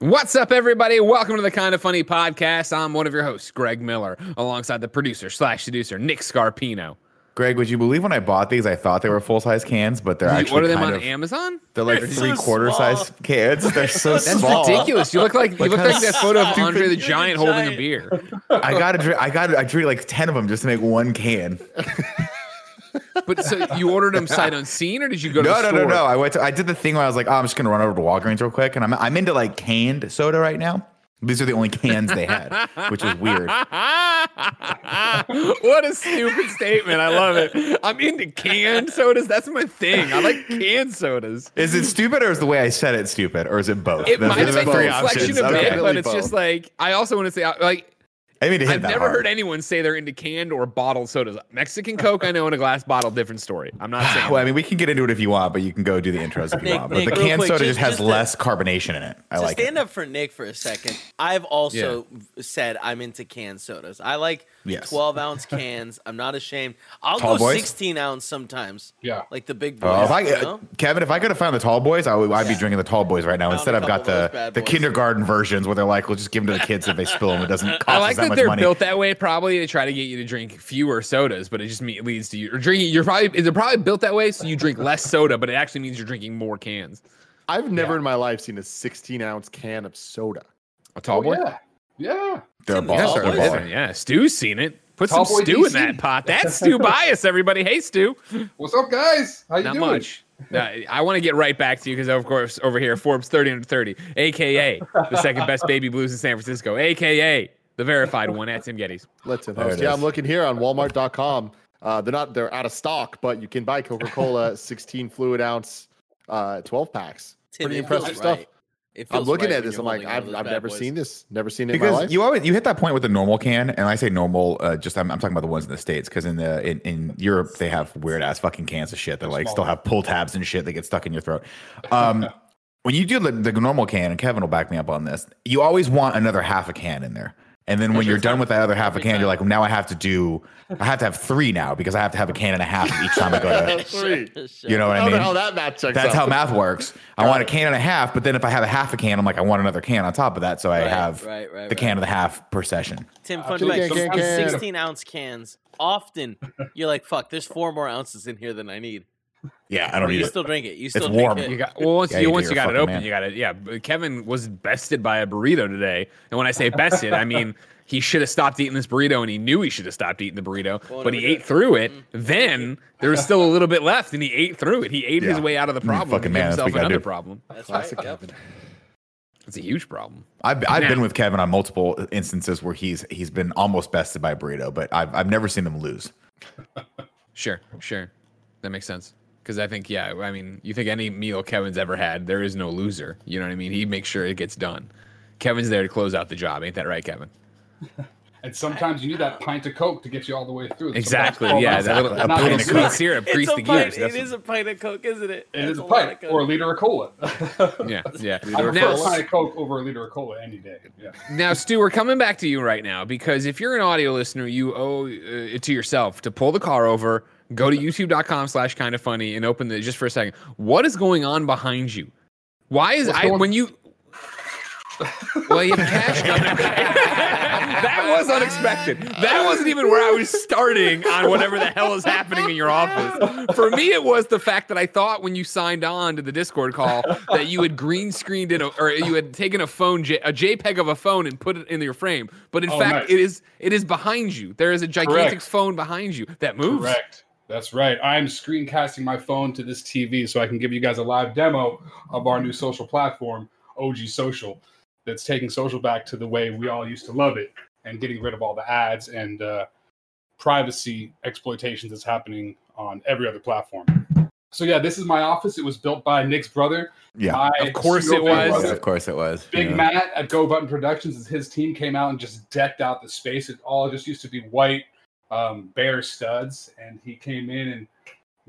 What's up, everybody? Welcome to the Kind of Funny podcast. I'm one of your hosts, Greg Miller, alongside the producer slash seducer, Nick Scarpino. Greg, would you believe when I bought these, I thought they were full size cans, but they're Did you actually order them kind on of, Amazon? They're like They're so three quarter small. size cans. They're so small. That's small. ridiculous. You look like you look like that photo of. Andre the You're Giant holding a beer. I got to drink. I got. I drank like ten of them just to make one can. But so you ordered them sight unseen, or did you go to No, the no, store? no, no. I went. To, I did the thing where I was like, oh, I'm just gonna run over to Walgreens real quick, and I'm I'm into like canned soda right now. These are the only cans they had, which is weird. what a stupid statement. I love it. I'm into canned sodas. That's my thing. I like canned sodas. Is it stupid or is the way I said it stupid or is it both? It Those might have been a reflection of Okay. it, but it's just like I also want to say like I mean to hit I've that never hard. heard anyone say they're into canned or bottled sodas. Mexican Coke, I know in a glass bottle, different story. I'm not saying. Well, I mean, we can get into it if you want, but you can go do the intros if you Nick, want. But Nick, the real canned quick, soda just- just has just to- less carbonation in it. I to like stand it. up for Nick for a second, I've also said I'm into canned sodas. I like Yes. 12 ounce cans. I'm not ashamed. I'll Tall go boys? 16 ounce sometimes. Yeah. Like the big boys. Oh, if I, you know? Kevin, if I could have found the tall boys, I would, I'd be drinking the tall boys right now. Found Instead, I've got the the kindergarten versions where they're like, "We'll just give them to the kids if they spill them. It doesn't cost I us like that, that much they're money." built that way. Probably to try to get you to drink fewer sodas, but it just leads to you or drinking. You're probably is it probably built that way so you drink less soda, but it actually means you're drinking more cans. I've never in my life seen a 16 ounce can of soda. A tall oh, boy. Yeah. Yeah. They're Tim, balls. Tall They're boys? yeah, Stu's seen it. Put Tall some boy stew in that pot. That's Stu bias, everybody. Hey, Stu. What's up, guys? How you Not doing? much. Uh, I want to get right back to you because, of course, over here, Forbes 30 under 30, aka the second best baby blues in San Francisco, aka the verified one at Tim Gettys. Let's in There host. Yeah. I'm looking here on Walmart.com. Uh, they're not they're out of stock, but you can buy Coca-Cola 16 fluid ounce uh, 12 packs. Tim, Pretty impressive stuff. right. It I'm looking right at this. I'm like, holding one of I've, I've never boys. seen this. Never seen it in my Because life. you always you hit that point with the normal can, and I say normal, uh, just I'm, I'm talking about the ones in the states. Because in the in, in Europe they have weird ass fucking cans of shit that like still have pull tabs and shit that get stuck in your throat. Um, when you do the, the normal can, and Kevin will back me up on this, you always want another half a can in there. And then when you're done with that other half a can, you're like, now I have to do, I have to have three now because I have to have a can and a half each time I go to. Three. You know what I the mean? hell that math checks That's out. how math works. I want a can and a half, but then if I have a half a can, I'm like, I want another can on top of that, so I Right, have right, right, the can and a half per session. Tim, fun Actually, fact: can, can, can. 16 ounce cans. Often, you're like, "Fuck, there's four more ounces in here than I need." Yeah, I don't need you it. still drink it. You still It's drink warm. it. You got well once Yeah, you, you once you're you a got it open, man. you got it. Yeah, Kevin was bested by a burrito today, and when I say bested, I mean he should have stopped eating this burrito, and he knew he should have stopped eating the burrito, Well, but he ate through it. Then there was still a little bit left, and he ate through it. He ate his way out of the Mm, problem. fucking man, gave that's what himself gotta another do. problem. That's Classic right. Kevin. It's a huge problem. I've, I've Now- been with Kevin on multiple instances where he's he's been almost bested by a burrito, but I've I've never seen him lose. Sure, sure, that makes sense. Because I think, yeah, I mean, you think any meal Kevin's ever had, there is no loser. You know what I mean? He makes sure it gets done. Kevin's there to close out the job, ain't that right, Kevin? And sometimes you need that pint of Coke to get you all the way through. Exactly. Sometimes- Yeah, that little, a pint of sweet Coke. syrup It's grease a the pint, gears. it That's is a pint of Coke, isn't it? It is That's a pint of Coke. or a liter of cola. yeah, yeah. I prefer Now, a pint of Coke over a liter of cola any day. Yeah. now, Stu, we're coming back to you right now because if you're an audio listener, you owe uh, it to yourself to pull the car over, go to youtube.com slash kind of funny and open the just for a second. What is going on behind you? Why is What's I going- when you well, you have cash coming. that was unexpected. That wasn't even where I was starting on whatever the hell is happening in your office. For me, it was the fact that I thought when you signed on to the Discord call that you had green screened it or you had taken a phone, a JPEG of a phone, and put it in your frame. But in Oh, fact, nice. it is it is behind you. There is a gigantic Correct. phone behind you that moves. Correct. That's right. I'm screencasting my phone to this TV so I can give you guys a live demo of our new social platform, OG Social, that's taking social back to the way we all used to love it and getting rid of all the ads and uh, privacy exploitations that's happening on every other platform. So yeah, this is my office. It was built by Nick's brother. Yeah, Of course it was. brother. of course it was. Big Yeah. Matt at Go Button Productions, his team came out and just decked out the space. It all just used to be white um, bare studs, and he came in and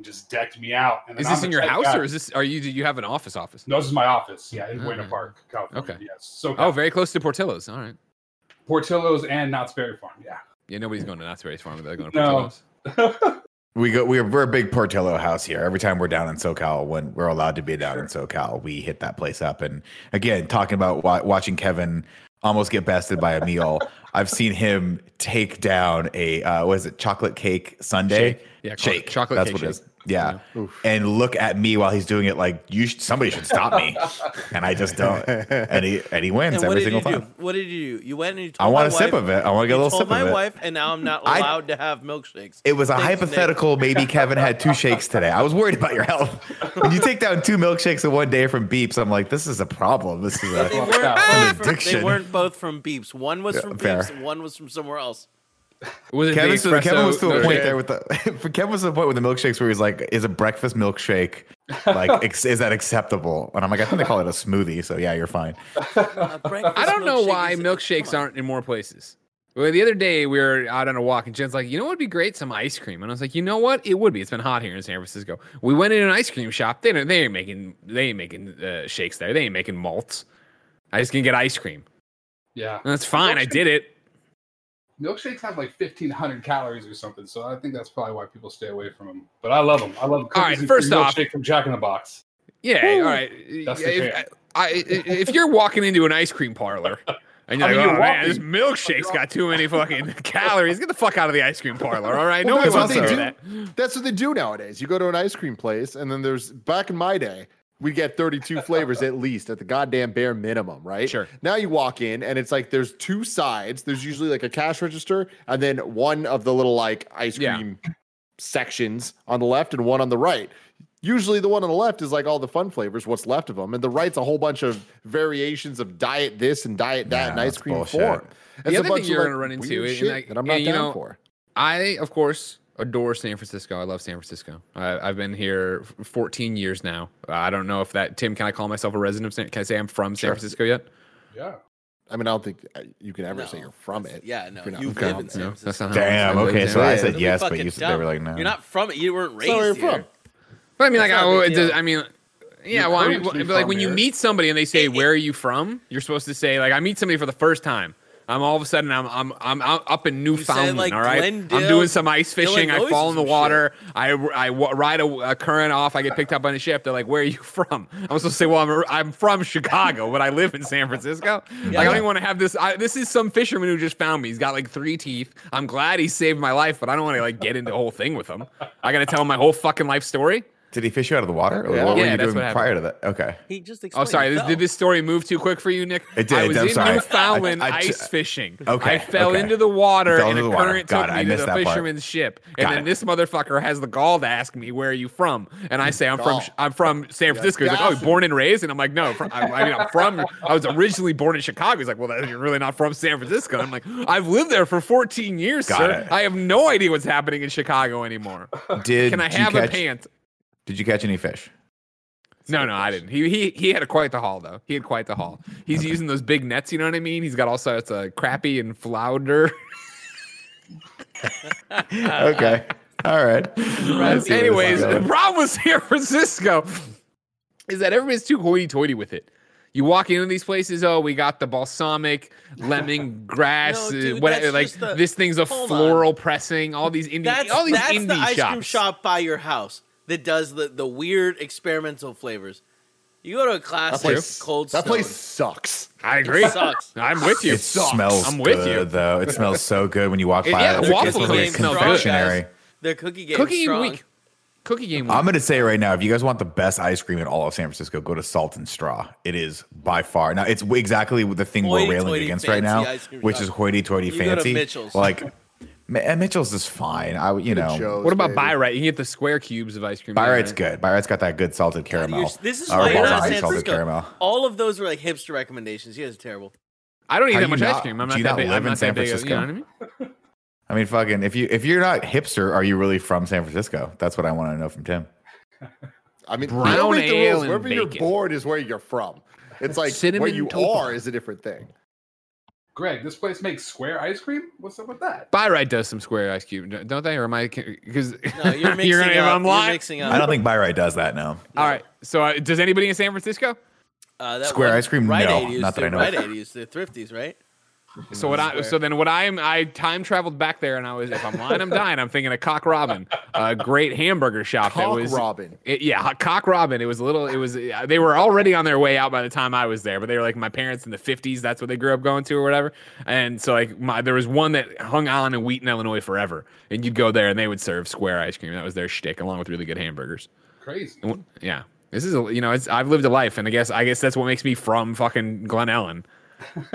just decked me out. And then Is I'm this in your house guy. or is this? Are you? Do you have an office? Office? No, this is my office. Yeah, in Buena Ah. Park, California. Okay. Yes. So Oh, very close to Portillo's. All right. Portillo's and Knott's Berry Farm. Yeah. Yeah, nobody's going to Knott's Berry Farm. They're going to No. We go. We're we're a big Portillo house here. Every time we're down in SoCal, when we're allowed to be down in SoCal, we hit that place up. And again, talking about wa- watching Kevin almost get bested by a meal. I've seen him take down a uh, what is it, chocolate cake sundae? Shake. Yeah, shake. chocolate That's cake what it is. Shake. Yeah, and look at me while he's doing it. Like you, sh- somebody should stop me, and I just don't. And he and he wins And every single time. do? What did you do? You went and you told I want my a sip of it. I want to get a you little told sip my of it. My wife, and now I'm not I- allowed to have milkshakes. It was a Thanks, Nick. hypothetical. Maybe Kevin had two shakes today. I was worried about your health. When you take down two milkshakes in one day from Beeps, I'm like, this is a problem. This is They weren't, An both from, they weren't both from Beeps. One was from fair. Beeps, and one was from somewhere else. Was it Kevin, the so Kevin was to espresso- a no, point yeah. there with the. For Kevin was to a point with the milkshakes where he's like, "Is a breakfast milkshake like ex- is that acceptable?" And I'm like, "I think they call it a smoothie." So yeah, you're fine. I don't know why milkshakes aren't in more places. Well, the other day we were out on a walk and Jen's like, you know what would be great? Some ice cream. And I was like, you know what? It would be. It's been hot here in San Francisco. We went in an ice cream shop. They, don't- they ain't making they ain't making uh, shakes there. They ain't making malts. I just can get ice cream. Yeah. And that's fine. I did it. Milkshakes have like 1,500 calories or something, so I think that's probably why people stay away from them. But I love them. I love cookies right, first off- milkshake from Jack in the Box. Yeah. Woo! All right. That's the If. I, I- if you're walking into an ice cream parlor and you're I mean, like, oh man, this milkshake's got too many fucking calories. Get the fuck out of the ice cream parlor. All right. Nobody that's wants what to do. that. That's what they do nowadays. You go to an ice cream place, and then there's back in my day, we get 32 flavors at least at the goddamn bare minimum, right? Sure. Now you walk in, and it's like there's two sides. There's usually like a cash register, and then one of the little like ice Yeah. cream sections on the left, and one on the right. Usually, the one on the left is like all the fun flavors, what's left of them, and the right's a whole bunch of variations of diet this and diet that Yeah, in ice cream bullshit. form. The It's a other bunch thing you're like, gonna run into is- that I'm not and, down know, for. I, of course, adore San Francisco. I love San Francisco. I, I've been here 14 years now. Uh, I don't know if that Tim. Can I call myself a resident of San? Can I say I'm from San Sure. Francisco yet? Yeah. I mean, I don't think uh, you can ever say you're from it. Yeah, no, you're not you from live it. in San No, Francisco. that's not Damn. Okay, so I said yes, but you said they were like no. You're not from it. You weren't raised where you're here. from. But I mean, like, I, not a would- big does- I mean, yeah. You're Well, I mean, but like from when you meet somebody and they say, "Where are you from?" You're supposed to say, like, I meet somebody for the first time. I'm all of a sudden I'm I'm I'm up in Newfoundland. like, all right, Glendale, I'm doing some ice fishing. I fall in the water. I I ride a, a current off. I get picked up on a ship. They're like, "Where are you from?" I'm supposed to say, "Well, I'm I'm from Chicago, but I live in San Francisco." Like I don't even want to have this. I, this is some fisherman who just found me. He's got like three teeth. I'm glad he saved my life, but I don't want to like get into the whole thing with him. I got to tell him my whole fucking life story. Did he fish you out of the water? Or Yeah. what were you doing prior to that? Okay. He just Oh, sorry. This, did this story move too quick for you, Nick? It did. I was I'm in sorry. Newfoundland I- I- ice fishing. Okay, I fell okay. into the water Fell and a the water. current Got took it. me I to missed the that part. fisherman's ship. And Got then it. this motherfucker has the gall to ask me, "Where are you from?" And I say, "I'm from I'm from San Francisco." He's like, "Oh, audacity. born and raised?" And I'm like, "No, from, I, I mean, I'm from. I was originally born in Chicago." He's like, "Well, that- you're really not from San Francisco." And I'm like, "I've lived there for 14 years, Got sir. it. I have no idea what's happening in Chicago anymore. Did Can I have a catch, pant?" Did you catch any fish? No, no, I didn't. He he he had a quite the haul though. He had quite the haul. He's using those big nets. You know what I mean? He's got all sorts of crappie and flounder. okay. All right. I see where this is Anyways, the problem with San Francisco is that everybody's too hoity-toity with it. You walk into these places, oh, we got the balsamic, lemon grass, No, uh, dude, whatever. Like the- this thing's a hold on. floral pressing. All these indie, That's all these that's indie the ice shops. cream shop by your house that does the, the weird experimental flavors. You go to a That classic place, cold that Stone, place sucks. I agree. sucks. I'm with you. It smells I'm with good, you. though. It smells so good when you walk It- by. yeah, it. the waffle gets game really smells good, confectionery. guys. Their cookie game Cookie strong. week. Cookie game week. I'm going to say right now, if you guys want the best ice cream in all of San Francisco, go to Salt and Straw. It is by far. Now, it's exactly the thing we're railing against right now, which shop. is hoity-toity You go to fancy. Mitchell's. Like, Mi- and Eh, Mitchell's is fine. I, you know, shows, what about baby. Bi-Rite? You can get the square cubes of ice cream. there, Bi-Rite's right? good. Bi-Rite's got that good salted caramel. You're- this is Or why not San salted Francisco. caramel. All of those were like hipster recommendations. You guys are terrible. I don't eat How that you much ice cream. I'm do you that not big. live I'm in San that big. You know Francisco? what I mean? I mean, fucking, if you if you're not hipster, are you really from San Francisco? That's what I want to know from Tim. I mean, Brown don't make the ale rules. and Wherever you're bacon. born is where you're from. It's like where Cinnamon you toast. are is a different thing. Greg, this place makes square ice cream. What's up with that? Bi-Rite does some square ice cube, don't they? Or am I? Because No, you're mixing gonna, if up. I'm you're lying. mixing up. I don't think Bi-Rite does that. No. All right. So uh, does anybody in San Francisco? Uh, that Square one- ice cream? Rite No, not that I know Rite of. Aid used to. Thrifties, right? So what I so then what I'm I time traveled back there and I was if I'm lying I'm dying I'm thinking of Cock Robin, a great hamburger shop that Cock was Robin. It, yeah, Cock Robin. It was a little. It was. They were already on their way out by the time I was there, but they were like my parents in the fifties. That's what they grew up going to or whatever. And so like my there was one that hung on in Wheaton, Illinois, forever. And you'd go there and they would serve square ice cream. That was their shtick, along with really good hamburgers. Crazy. Yeah, this is a, you know it's I've lived a life, and I guess I guess that's what makes me from fucking Glen Ellyn.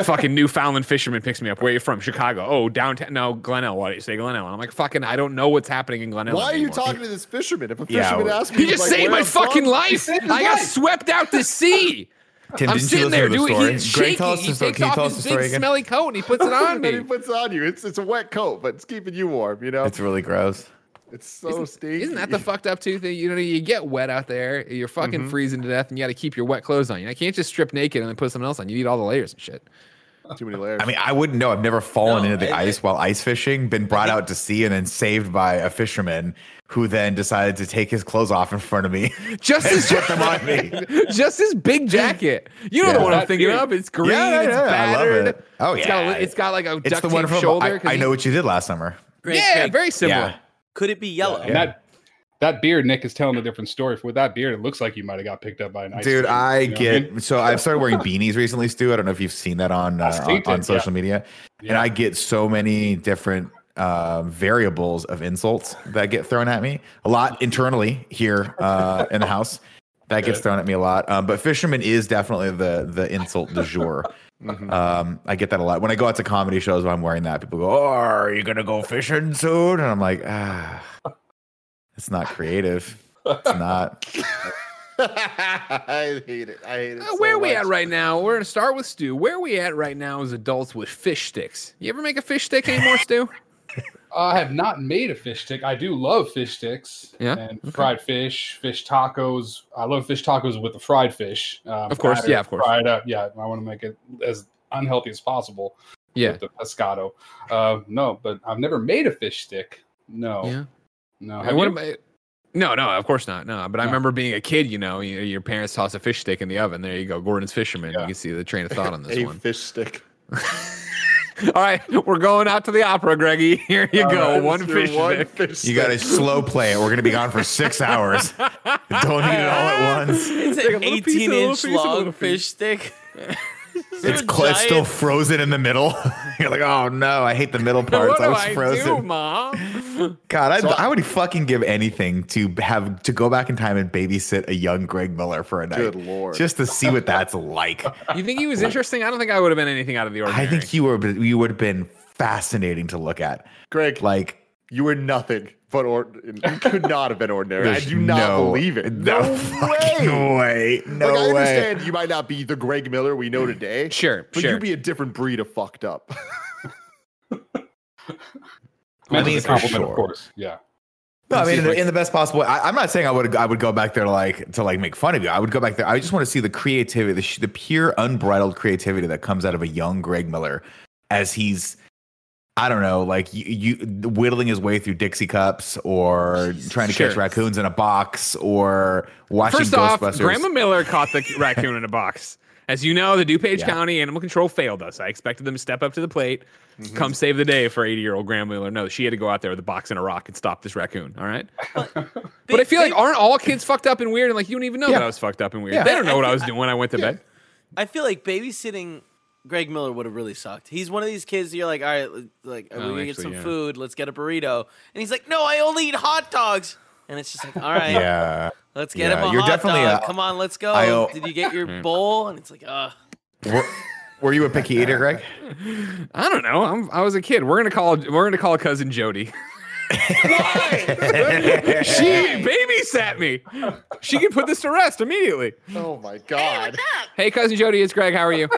Fucking Newfoundland fisherman picks me up. Where are you from? Chicago. Oh, downtown. No, Glen Ellyn. Why do you say Glen Ellyn? I'm like, fucking, I don't know what's happening in Glen Ellyn. Why are you anymore. talking to this fisherman? If a fisherman well, asks me, He just like, saved my I'm fucking from, life. saved his I got life. swept out to sea. Tim, I'm you sitting listen there, to the dude. story? He's Greg, shaking. tell us He the story. takes Can off his us the big story again? smelly coat and he puts it on And he me. puts it on you. It's it's a wet coat, but it's keeping you warm. You know, It's really gross. It's so stinky. Isn't that the fucked up too thing? You know, you get wet out there, you're fucking Mm-hmm. freezing to death, and you got to keep your wet clothes on. You can't just strip naked and then put something else on. You need all the layers and shit. too many layers? I mean, I wouldn't know. I've never fallen No, into the I- ice while ice fishing, been brought out to sea, and then saved by a fisherman who then decided to take his clothes off in front of me. Just his put them on me. just his big jacket. You know the one I'm thinking of. It's green. Yeah, it's yeah, I love it. Oh, It's got, a, yeah. it's got like a It's duct the tape one shoulder. I, 'cause I he- know what you did last summer. Greg, Yeah, Greg, very similar. Yeah. Could it be yellow? And that that beard, Nick is telling a different story. With that beard, it looks like you might have got picked up by an ice Dude, cream, I you know what get mean? so I've started wearing beanies recently, Stu. I don't know if you've seen that on uh, I've on, seen it, on yeah. social media, and I get so many different uh, variables of insults that get thrown at me. A lot internally here uh, in the house that gets thrown at me a lot. Um, but fisherman is definitely the the insult du jour. Mm-hmm. Um, I get that a lot when I go out to comedy shows. When I'm wearing that, people go, "Oh, are you gonna go fishing soon?" And I'm like, "Ah, it's not creative. It's not." I hate it. I hate it. Uh, so where are we much. at right now? We're gonna start with Stu. Where are we at right now as adults with fish sticks? You ever make a fish stick anymore, Stu? I have not made a fish stick. I do love fish sticks. Yeah? And fried fish, fish tacos. I love fish tacos with the fried fish. Um, Of course, yeah, of course. Fried up. Yeah, I want to make it as unhealthy as possible. Yeah. With the pescado. Uh, no, but I've never made a fish stick. No. Yeah. No. And Have what you? about- no, no, of course not. No, but I No. remember being a kid. You know, you, your parents toss a fish stick in the oven. There you go, Gorton's fisherman. You can see the train of thought on this a one. fish stick? All right, we're going out to the opera, Greggy. Here you All go, right, one fish one stick. fish You got to slow play it. We're going to be gone for six hours. Don't eat it all at once. It's Take an little piece, a 18 little inch piece, a little long piece. fish stick. It's, cl- it's still frozen in the middle. You're like, oh no, I hate the middle parts. what I do was I frozen. do, mom? God, I, So- I would fucking give anything to have to go back in time and babysit a young Greg Miller for a night, Good lord. just to see what that's like. You think he was interesting? I don't think I would have been anything out of the ordinary. I think you were you would have been fascinating to look at. Greg, Like, you were nothing but or you could not have been ordinary. I do not no- believe it. No, No, way. way. No like I way. understand you might not be the Greg Miller we know today. Sure, But sure. you'd be a different breed of fucked up. Meant mean, as a compliment, sure. of course. Yeah. No, I mean, in, Like- in the best possible way. I, I'm not saying I would I would go back there like to like make fun of you. I would go back there. I just want to see the creativity, the, the pure unbridled creativity that comes out of a young Greg Miller as he's, I don't know, like you, you whittling his way through Dixie cups or trying to catch raccoons in a box or watching First off, Ghostbusters. Grandma Miller caught the raccoon in a box. As you know, the DuPage Yeah. County Animal Control failed us. I expected them to step up to the plate, Mm-hmm. come save the day for 80 year old Grandma Miller. No, she had to go out there with a box and a rock and stop this raccoon. All right. But I feel like aren't all kids fucked up and weird? And like you don't even know Yeah. that I was fucked up and weird. Yeah. They don't know what I was doing when I went to bed. I feel like babysitting Greg Miller would have really sucked. He's one of these kids. You're like, all right, l- like we're gonna get some yeah. food. Let's get a burrito. And he's like, no, I only eat hot dogs. And it's just like, all right, Yeah. let's get Yeah, him a you're hot definitely dog. a- Come on, let's go. I o- Did you get your bowl? And it's like, uh Were, were you a picky eater, Greg? I don't know. I'm, I was a kid. We're gonna call. We're gonna call cousin Jody. she babysat me. She can put this to rest immediately. oh my Hey, god. what's up? Hey, cousin Jody, it's Greg. How are you?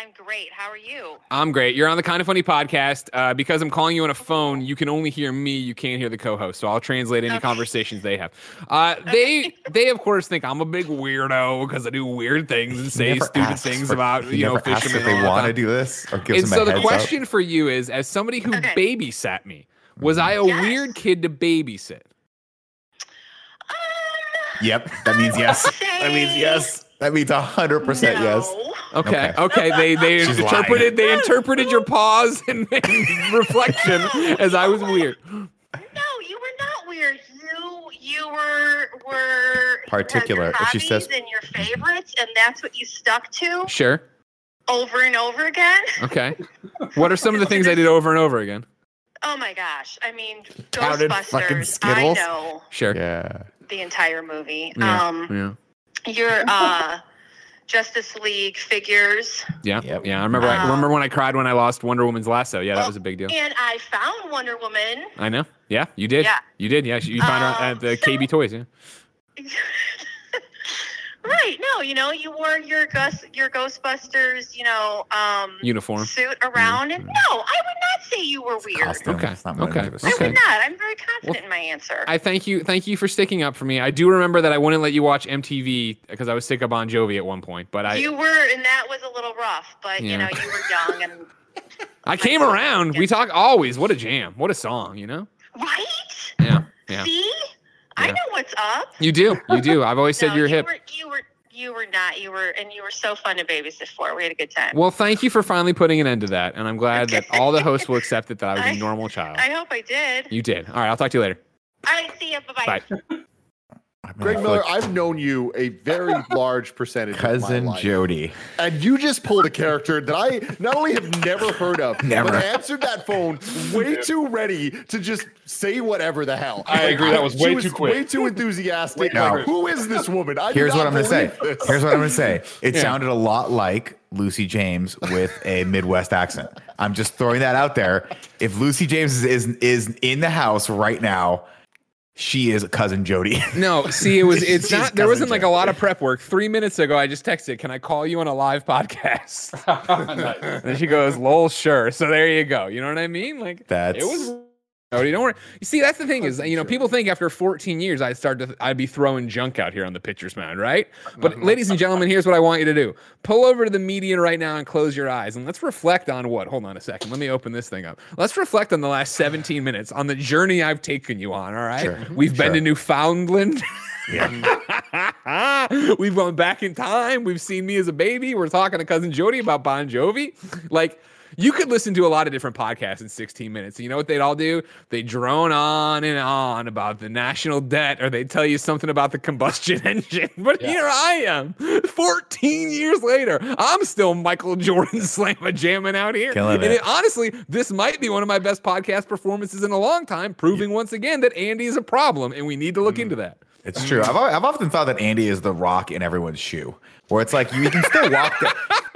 I'm great. How are you? I'm great. You're on the Kind of Funny podcast. Uh, because I'm calling you on a phone, you can only hear me. You can't hear the co-host. So I'll translate any Okay. conversations they have. Uh, they, they of course think I'm a big weirdo because I do weird things and say stupid things for- about he you know never asks fishermen. if they want to do this or gives And them so a the heads up. question for you is, as somebody who Okay. babysat me, was I a Yes. weird kid to babysit? Um, Yep, that means yes. I That means yes. That means hundred percent yes. No. Okay. Okay. They they She's interpreted they interpreted your pause and, and reflection as I was weird. No, you were not weird. You you were were Particular. Your If she says- hobbies and your favorites, and that's what you stuck to Sure. over and over again. Okay. What are some of the things I did over and over again? Oh my gosh! I mean, Counted fucking Ghostbusters. I Skittles? know Sure. Yeah. the entire movie. Yeah. Um, yeah. your uh, Justice League figures, Yeah. Yep. Yeah. I remember. I Um, remember when I cried when I lost Wonder Woman's lasso. Yeah, that was a big deal. and I found Wonder Woman. I know. Yeah, you did. Yeah. You did. Yeah, you found her Um, at the so- KB Toys. Yeah. right? No, you know, you wore your Gus, your Ghostbusters, you know, um, Uniform. suit around, and no, I would not say you were weird. Costume. Okay, It's not more okay, I okay. would not. I'm very confident in my answer. I thank you. Thank you for sticking up for me. I do remember that I wouldn't let you watch MTV because I was sick of Bon Jovi at one point. But I, you were, and that was a little rough, but Yeah. you know, you were young and I came around. We talk always. What a jam. What a song. You know. right. Yeah. Yeah. See, I know what's up. You do. You do. I've always said you're you hip. Were, you were, you were not. You were, and you were so fun to babysit for. We had a good time. Well, thank you for finally putting an end to that, and I'm glad that all the hosts will accept it that I was a I- normal child. I hope I did. You did. All right. I'll talk to you later. All right, see you. Bye bye. Bye. I mean, Greg I Miller, like I've known you a very large percentage cousin of my life. Jody. And you just pulled a character that I not only have never heard of, Never. but answered that phone way too ready to just say whatever the hell. I agree, that was she way too quick. Way too enthusiastic. No. Like, who is this woman? I Here's what I'm going to say. this. Here's what I'm going to say. It Yeah. sounded a lot like Lucy James with a Midwest accent. I'm just throwing that out there. If Lucy James is is, is in the house right now, she is a cousin Jody. No, see, it was. It's not. There wasn't like a lot of prep work. Three minutes ago, I just texted, "Can I call you on a live podcast?" And then she goes, "Lol, sure." So there you go. You know what I mean? Like That's it was. Cody, don't worry. You see, that's the thing is, you know, people think after 14 years, I'd start to, I'd be throwing junk out here on the pitcher's mound, right? But ladies and gentlemen, here's what I want you to do: pull over to the median right now and close your eyes, and let's reflect on what. Hold on a second. Let me open this thing up. Let's reflect on the last 17 minutes on the journey I've taken you on. All right, Sure. we've been to Newfoundland. yeah. We've gone back in time. We've seen me as a baby. We're talking to cousin Jody about Bon Jovi. Like, you could listen to a lot of different podcasts in 16 minutes. You know what they'd all do? They drone on and on about the national debt, or they tell you something about the combustion engine. But here I am, 14 years later. I'm still Michael Jordan slamma jamming out here. Killing and it. it, honestly, this might be one of my best podcast performances in a long time, proving once again that Andy is a problem, and we need to look Mm. into that. It's true. I've, I've often thought that Andy is the rock in everyone's shoe, where it's like you can still walk. down,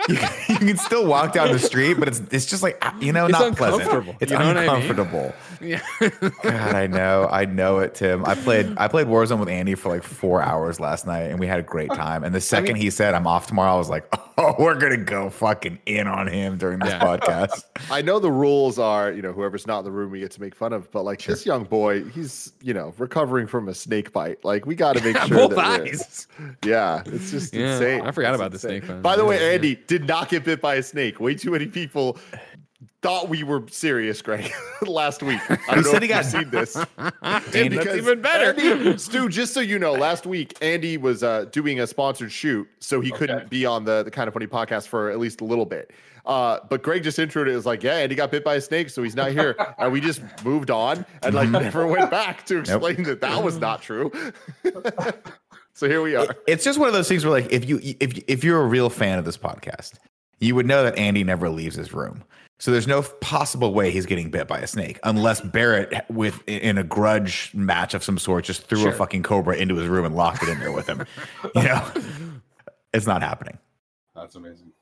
you, can, you can still walk down the street, but it's it's just like you know, It's not pleasant. It's You know what I mean? uncomfortable. Yeah. God, I know, I know it, Tim. I played I played Warzone with Andy for like four hours last night, and we had a great time. And the second he said I'm off tomorrow, I was like, oh, we're gonna go fucking in on him during this Yeah. podcast. I know the rules are, you know, whoever's not in the room we get to make fun of, but like this young boy, he's, you know, recovering from a snake bite. Like we got to make sure Both that we're- eyes. Yeah, it's just Yeah, insane. I forgot It's about the snake bite. By the way, Yeah. Andy did not get bit by a snake. Way too many people thought we were serious, Greg, last week. I don't know said if he got- you've seen this. Dude, that's even better. Andy, Stu, just so you know, last week Andy was uh, doing a sponsored shoot, so he couldn't be on the, the kind of funny podcast for at least a little bit. Uh, but Greg just introed it as like, yeah, Andy got bit by a snake, so he's not here, and we just moved on and like never went back to explain that that was not true. So here we are. It's just one of those things where like if you if if you're a real fan of this podcast, you would know that Andy never leaves his room. So there's no possible way he's getting bit by a snake unless Barrett, with in a grudge match of some sort, just threw a fucking cobra into his room and locked it in there with him. You know, it's not happening. That's amazing.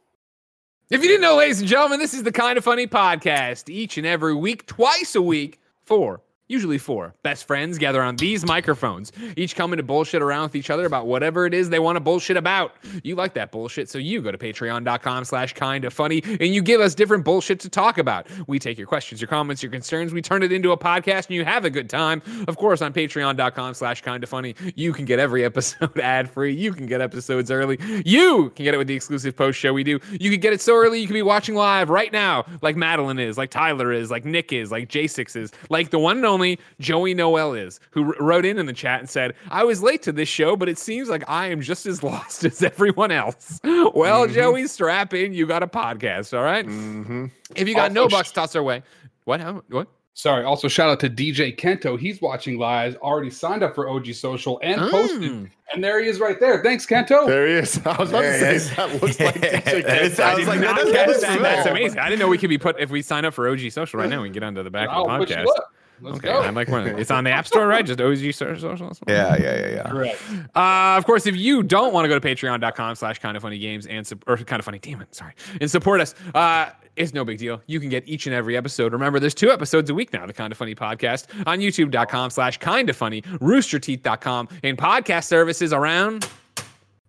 If you didn't know, ladies and gentlemen, this is the Kind of Funny podcast. Each and every week, twice a week, four, usually four, best friends gather on these microphones, each coming to bullshit around with each other about whatever it is they want to bullshit about. You like that bullshit, so you go to patreon.com slash kind of funny and you give us different bullshit to talk about. We take your questions, your comments, your concerns, we turn it into a podcast and you have a good time. Of course, on patreon.com slash kind of funny, you can get every episode ad free. You can get episodes early. You can get it with the exclusive post show we do. You can get it so early you can be watching live right now, like Madeline is, like Tyler is, like Nick is, like J6 is, like the one and only only Joey Noel is, who wrote in in the chat and said, "I was late to this show, but it seems like I am just as lost as everyone else." Well, Joey, strap in. You got a podcast, all right? Mm-hmm. If you got Also, no sh- bucks, toss our way. What? How, what? Sorry. Also, shout out to DJ Kento. He's watching live. Already signed up for OG Social and posted. Mm. And there he is, right there. Thanks, Kento. There he is. I was about There to say is. that looks like DJ That is- Kent. I was like, that Not doesn't catch look that. That's amazing. I didn't know we could be put if we sign up for OG Social right now. We can get onto the back I'll of put the you podcast. Up. Let's Okay, go. I'm like one. It's on the App Store, right? Just OG Social. Yeah, yeah, yeah, yeah. Correct. Uh, of course, if you don't want to go to patreon.com slash kind of funny games and sup- or kind of funny, damn it, sorry, and support us, uh, it's no big deal. You can get each and every episode. Remember, there's two episodes a week now, the kind of funny podcast on youtube.com slash kind of funny, roosterteeth.com, and podcast services around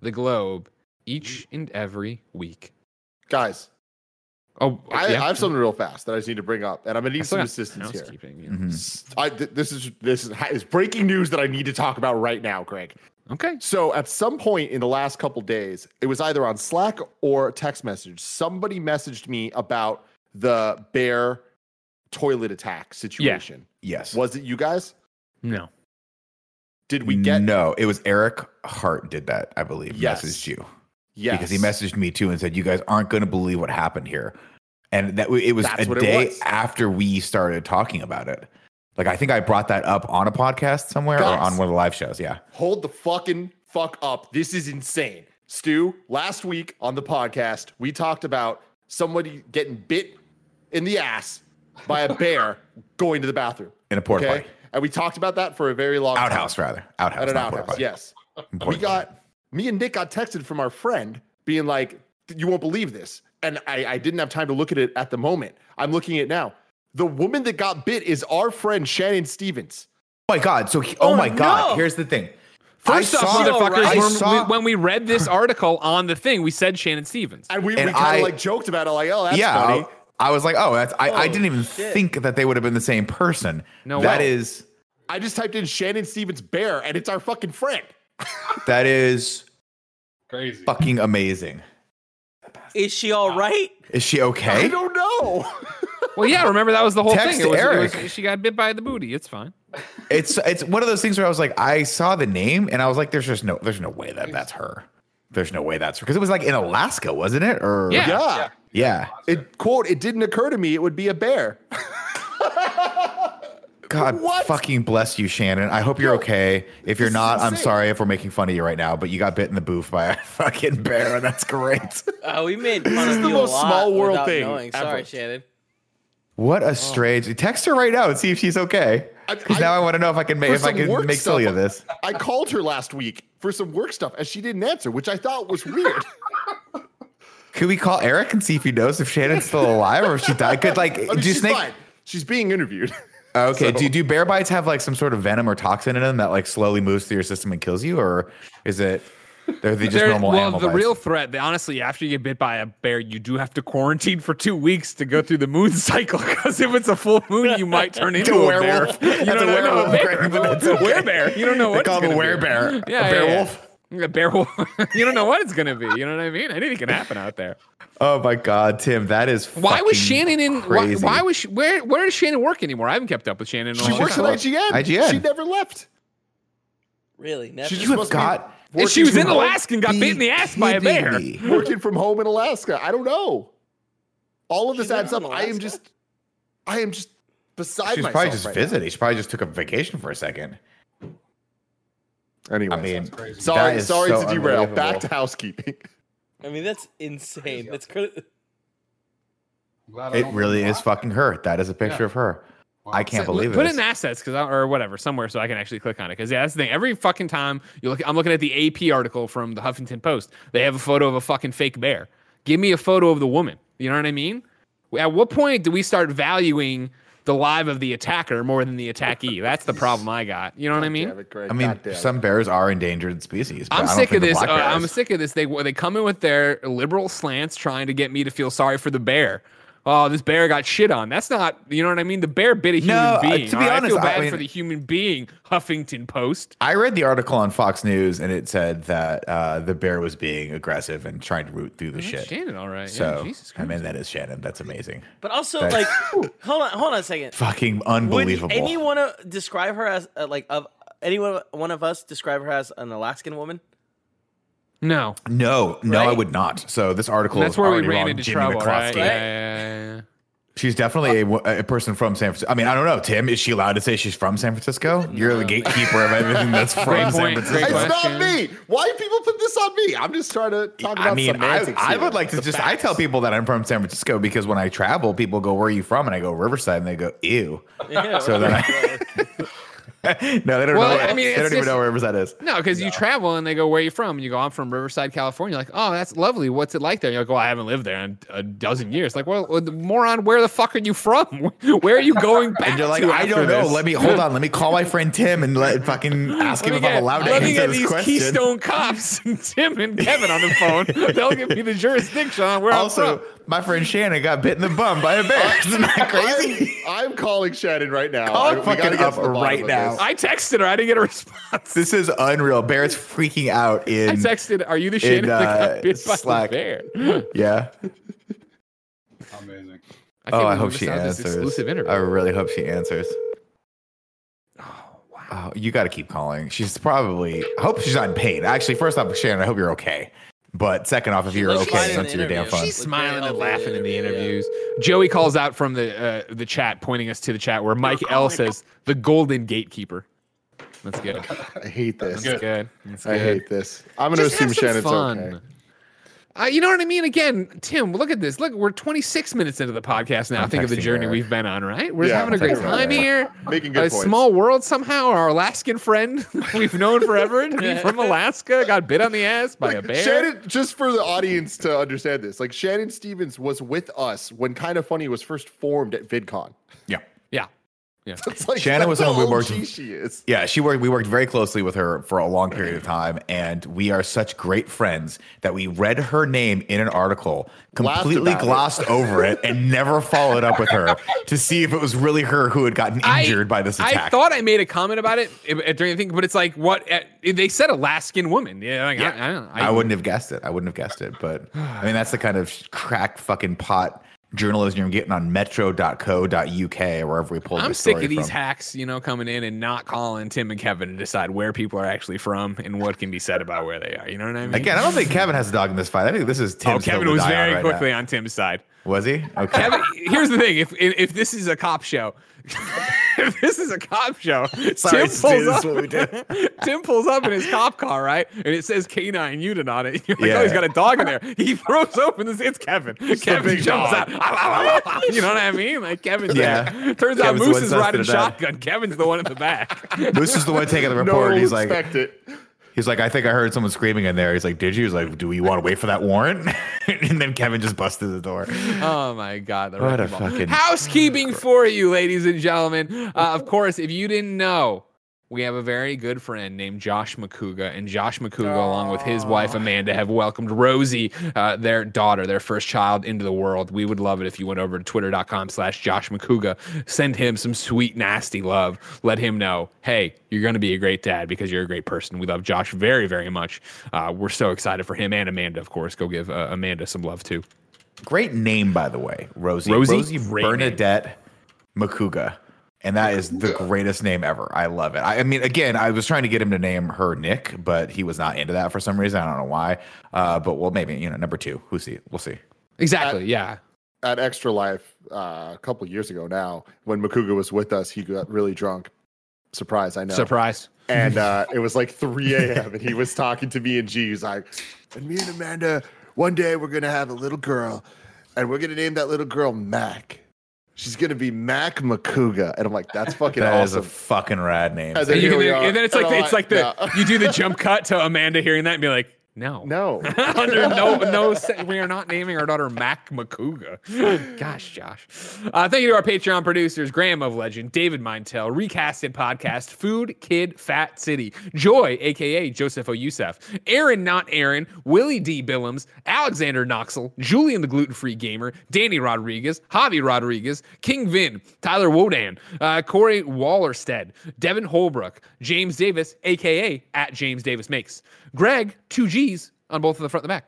the globe each and every week. Guys, Oh, I, yeah. I have something real fast that I just need to bring up, and I'm gonna need some assistance here. housekeeping, yeah. Mhm. S- I, th- this is this is, is breaking news that I need to talk about right now, Greg. Okay. So at some point in the last couple days, it was either on Slack or text message. Somebody messaged me about the bear toilet attack situation. Yes. Was it you guys? No. Did we get No, it was Eric Hart did that, I believe. Yes. Messaged you. Yes Because he messaged me too and said, You guys aren't going to believe what happened here. And that it was That's a day was. after we started talking about it. Like I think I brought that up on a podcast somewhere or on one of the live shows. Yeah. Hold the fucking fuck up. This is insane. Stu, last week on the podcast, we talked about somebody getting bit in the ass by a bear going to the bathroom. In a porta Okay. potty. And we talked about that for a very long Outhouse, time. rather. Outhouse. At an outhouse, yes. We got me and Nick got texted from our friend being like, "You won't believe this," and I, I didn't have time to look at it at the moment. I'm looking at it now. The woman that got bit is our friend Shannon Stevens. Oh my God. So, he, oh, Oh, my God. Here's the thing. First I off, saw- motherfuckers, I when, saw- we, when we read this article on the thing, we said Shannon Stevens. And we, we kind I- of like joked about it, like, "Oh, that's yeah. funny." I, I was like, oh, that's I, I didn't even shit. think that they would have been the same person. No That way. is I just typed in Shannon Stevens bear, and it's our fucking friend. That is Crazy. fucking amazing. Is she all right? Is she okay? I don't know. Well, yeah, remember that was the whole Text thing. It was, it Eric. was- she got bit by the booty. It's fine. It's it's one of those things where I was like, I saw the name and I was like, there's just no there's no way that that's her. There's no way that's her because it was like in Alaska, wasn't it? Or Yeah. yeah. yeah. It quote, it didn't occur to me it would be a bear. God What? fucking bless you, Shannon. I hope you're Yo, okay. If you're this not, I'm sorry if we're making fun of you right now, but you got bit in the booth by a fucking bear, and that's great. Uh, we made fun is of the you most a lot small world thing knowing. Sorry, ever. Shannon. What a strange. Text her right now and see if she's okay. Because now I want to know if I can make if I can work make silly of this. I called her last week for some work stuff, and she didn't answer, which I thought was weird. Could we call Eric and see if he knows if Shannon's still alive or if she died? Could like I mean, do she's snake? fine. She's being interviewed. Okay. So- Do do bear bites have like some sort of venom or toxin in them that like slowly moves through your system and kills you, or is it? They're they just There- normal well, animal the bites? real threat, the, honestly, after you get bit by a bear, you do have to quarantine for two weeks to go through the moon cycle. Because if it's a full moon, you might turn into a bear. werewolf. You That's don't a know, werewolf, a bear. Greg, but that's a werebear. You don't know They what call it's him a gonna be. Yeah, a yeah, werewolf. yeah. A bear wolf. you don't know what it's gonna be. You know what I mean? Anything can happen out there. Oh my god, Tim, that is Why was Shannon in? Why, why was she, where? Where does Shannon work anymore? I haven't kept up with Shannon. She long works time. at IGN. IGN. She never left. Really? Never? She just have must be got- And she was in Alaska and got bit in the ass by a kidding bear. me. working from home in Alaska. I don't know. All of this She's adds up. I am just, I am just beside She's myself. probably just right visiting. She probably just took a vacation for a second. Now. Anyway, I mean, sorry, that is sorry so to derail. Back to housekeeping. I mean, that's insane. That's crazy. I'm it really is fucking her. That is a picture Yeah. of her. Wow. I can't So, believe Put it. Put in assets because or whatever somewhere so I can actually click on it. Because yeah, that's the thing. Every fucking time you look, I'm looking at the AP article from the Huffington Post. They have a photo of a fucking fake bear. Give me a photo of the woman. You know what I mean? At what point do we start valuing the live of the attacker more than the attackee? That's the problem I got. You know what I mean? It, Greg. I mean, God damn it. some bears are endangered species. but I'm I don't sick of think the this. Uh, I'm sick of this. They they come in with their liberal slants, trying to get me to feel sorry for the bear. Oh, this bear got shit on. That's not, you know what I mean? The bear bit a human No, uh, being. to be all right? honest, I feel I bad mean- for the human being. Huffington Post. I read the article on Fox News and it said that uh, the bear was being aggressive and trying to root through the That's shit. Shannon, all right. So yeah, Jesus I mean that is Shannon. That's amazing. But also, That's- like, hold on, hold on a second. Fucking unbelievable. Would unbelievable. anyone uh, describe her as uh, like of anyone one of us describe her as an Alaskan woman? No. no, no, I would not. So this article That's is where we already ran wrong. into Jimmy trouble, right? McCloskey. Yeah, yeah, yeah, She's definitely a, a person from San Francisco. I mean, I don't know, Tim. Is she allowed to say she's from San Francisco? You're the gatekeeper of everything that's from San Francisco. It's question. not me. Why do people put this on me? I'm just trying to talk about I mean, I, semantics. I here. would like to just. I tell people that I'm from San Francisco because when I travel, people go, "Where are you from?" And I go Riverside, and they go, "Ew." Yeah, So then I, no, they don't Well, know. I mean, they don't even just- know where Riverside is. No, because you travel and they go, "Where are you from?" And you go, "I'm from Riverside, California." You're Like, "Oh, that's lovely. What's it like there?" And you're like, "Well, I haven't lived there in a dozen years." Like, well, moron, where the fuck are you from? Where are you going back? And you're like, I don't know. this?" Let me hold on. Let me call my friend Tim and let fucking ask him if I'm allowed to answer this these question. Keystone cops, Tim and Kevin on the phone. They'll give me the jurisdiction on where Also, I'm from. My friend Shannon got bit in the bum by a bear. Isn't that crazy? I'm, I'm calling Shannon right now. Call I- her we gotta fucking up to the bottom right now. this. I texted her. I didn't get a response. This is unreal. Bear's freaking out in. I in texted, "Are you the Shannon that uh, got bit by Slack. the bear?" yeah. Amazing. I Oh, I hope she missed this answers. Exclusive interview. I really hope she answers. oh, wow. Oh, you got to keep calling. She's probably. I hope she's not in pain. Actually, first off, Shannon, I hope you're okay. But second off, if you're looks fine okay, in answer your damn fun. phone. She's smiling and laughing in the interviews. Joey calls out from the uh, the chat, pointing us to the chat where Mike L says the golden gatekeeper. That's good. I hate this. That's good. That's I good. hate this. I'm going to Just have assume Shannon's fun. okay. Uh, you know what I mean? Again, Tim, look at this. Look, we're 26 minutes into the podcast now. I'm think of the journey her. we've been on, right? We're just Yeah, having a I'm great time right here. Making good a points. small world somehow. Our Alaskan friend we've known forever from Alaska got bit on the ass by a bear. Shannon, just for the audience to understand this, like Shannon Stevens was with us when Kind of Funny was first formed at VidCon. Yeah. yeah. Yeah. Like Shannon was that's someone we worked OG with- She is. Yeah, she worked. We worked very closely with her for a long period of time, and we are such great friends that we read her name in an article, completely about it. glossed over it, and never followed up with her to see if it was really her who had gotten I- injured by this attack. I thought I made a comment about it during the thing, but it's like what uh, they said Alaskan woman. Yeah, like, I, I, don't, I, wouldn't have guessed it. I wouldn't have guessed it, but I mean that's the kind of crack fucking pot journalism you're getting on metro.co.uk or wherever we pulled I'm sick of these from. hacks, you know, coming in and not calling Tim and Kevin to decide where people are actually from and what can be said about where they are. You know what I mean? Again, I don't think Kevin has a dog in this fight. I think this is Tim's oh, Kevin was very right quickly now. on Tim's side. Was he? Okay. Kevin, here's the thing: if, if if this is a cop show, if this is a cop show, Sorry, Tim pulls this up. is what we did. Tim pulls up in his cop car, right, and it says K9 Unit on it. You're like, Yeah. oh, he's got a dog in there. He throws open this. It's Kevin. Kevin jumps dog. out. you know what I mean? Like Kevin. Yeah. Turns out Kevin's the Moose is riding to the shotgun. Kevin's the one in the back. Moose is the one taking the report. one and he's like, expect it. He's like, I think I heard someone screaming in there. He's like, Did you? He's like, Do we want to wait for that warrant? and then Kevin just busted the door. Oh my God! The What a ball. fucking- housekeeping for you, ladies and gentlemen. Uh, of course, if you didn't know, we have a very good friend named Josh Macuga, and Josh Macuga, along with his wife Amanda, have welcomed Rosie, uh, their daughter, their first child, into the world. We would love it if you went over to twitter.com/slash Josh Macuga, send him some sweet, nasty love. Let him know, hey, you're going to be a great dad because you're a great person. We love Josh very, very much. Uh, we're so excited for him and Amanda, of course. Go give uh, Amanda some love too. Great name, by the way, Rosie. Rosie? Name. Bernadette Macuga. And that is the greatest name ever. I love it. I, I mean, again, I was trying to get him to name her Nick, but he was not into that for some reason. I don't know why. Uh, but well, maybe you know, number two. Who see? We'll see. Exactly. yeah. At Extra Life uh, a couple years ago now, when Macuga was with us, he got really drunk. Surprise, I know. Surprise. and uh, it was like 3 a.m. and he was talking to me and G. He's like, and me and Amanda, one day we're gonna have a little girl, and we're gonna name that little girl Mac. She's gonna be Mac Macuga, and I'm like, that's fucking That is awesome. a fucking rad name. And then And, you can- and then it's like And the, it's like the yeah. you do the jump cut to Amanda hearing that and be like, No. No. Under no no we are not naming our daughter Mac Macuga. Gosh, Josh. Uh, thank you to our Patreon producers, Graham of Legend, David Mintel, Recasted Podcast, Food Kid Fat City, Joy, aka Joseph O. Youssef, Aaron Not Aaron, Willie D. Billums, Alexander Knoxel, Julian the Gluten Free Gamer, Danny Rodriguez, Javi Rodriguez, King Vin, Tyler Wodan, uh, Corey Wallerstead, Devin Holbrook, James Davis, aka at James Davis Makes, Greg, two G's on both of the front and the back.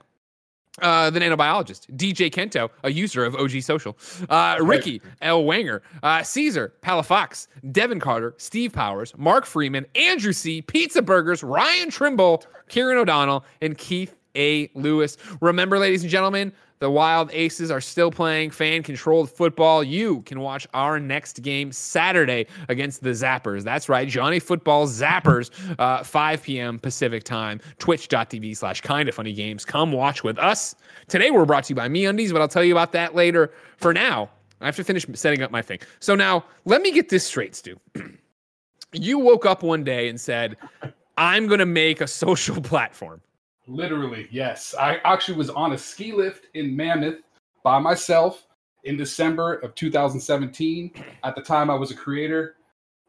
Uh, the nanobiologist, DJ Kento, a user of OG Social, uh, Ricky L. Wanger, uh, Caesar, Palafox, Devin Carter, Steve Powers, Mark Freeman, Andrew C., Pizza Burgers, Ryan Trimble, Kieran O'Donnell, and Keith A. Lewis. Remember, ladies and gentlemen, the Wild Aces are still playing fan controlled football. You can watch our next game Saturday against the Zappers. That's right, Johnny Football Zappers, uh, 5 p.m. Pacific time, twitch.tv slash kind of funny games. Come watch with us. Today we're brought to you by MeUndies, but I'll tell you about that later. For now, I have to finish setting up my thing. So now let me get this straight, Stu. you woke up one day and said, I'm going to make a social platform. Literally, yes. I actually was on a ski lift in Mammoth by myself in December of 2017. At the time, I was a creator,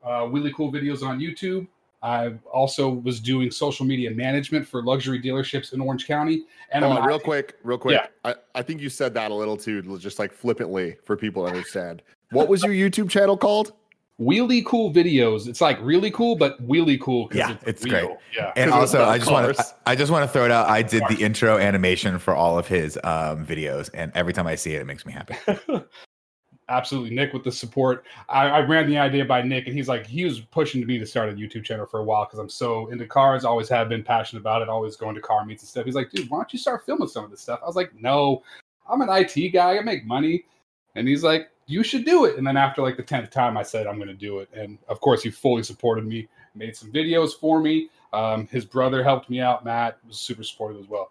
uh, really cool videos on YouTube. I also was doing social media management for luxury dealerships in Orange County. And on, real quick, real quick. Yeah. I, I think you said that a little too, just like flippantly for people to understand. What was your YouTube channel called? Wheelie Cool Videos. It's like really cool, but wheelie cool. Yeah, it's great. Yeah. And it's also, I just want to I just want to throw it out. I did the intro animation for all of his um, videos, and every time I see it, it makes me happy. Absolutely, Nick with the support. I, I ran the idea by Nick, and he's like, he was pushing me to start a YouTube channel for a while because I'm so into cars. Always have been passionate about it. Always going to car meets and stuff. He's like, dude, why don't you start filming some of this stuff? I was like, no, I'm an IT guy. I make money. And he's like, you should do it. And then after like the tenth time, I said I'm going to do it. And of course, he fully supported me. Made some videos for me. Um, his brother helped me out. Matt was super supportive as well.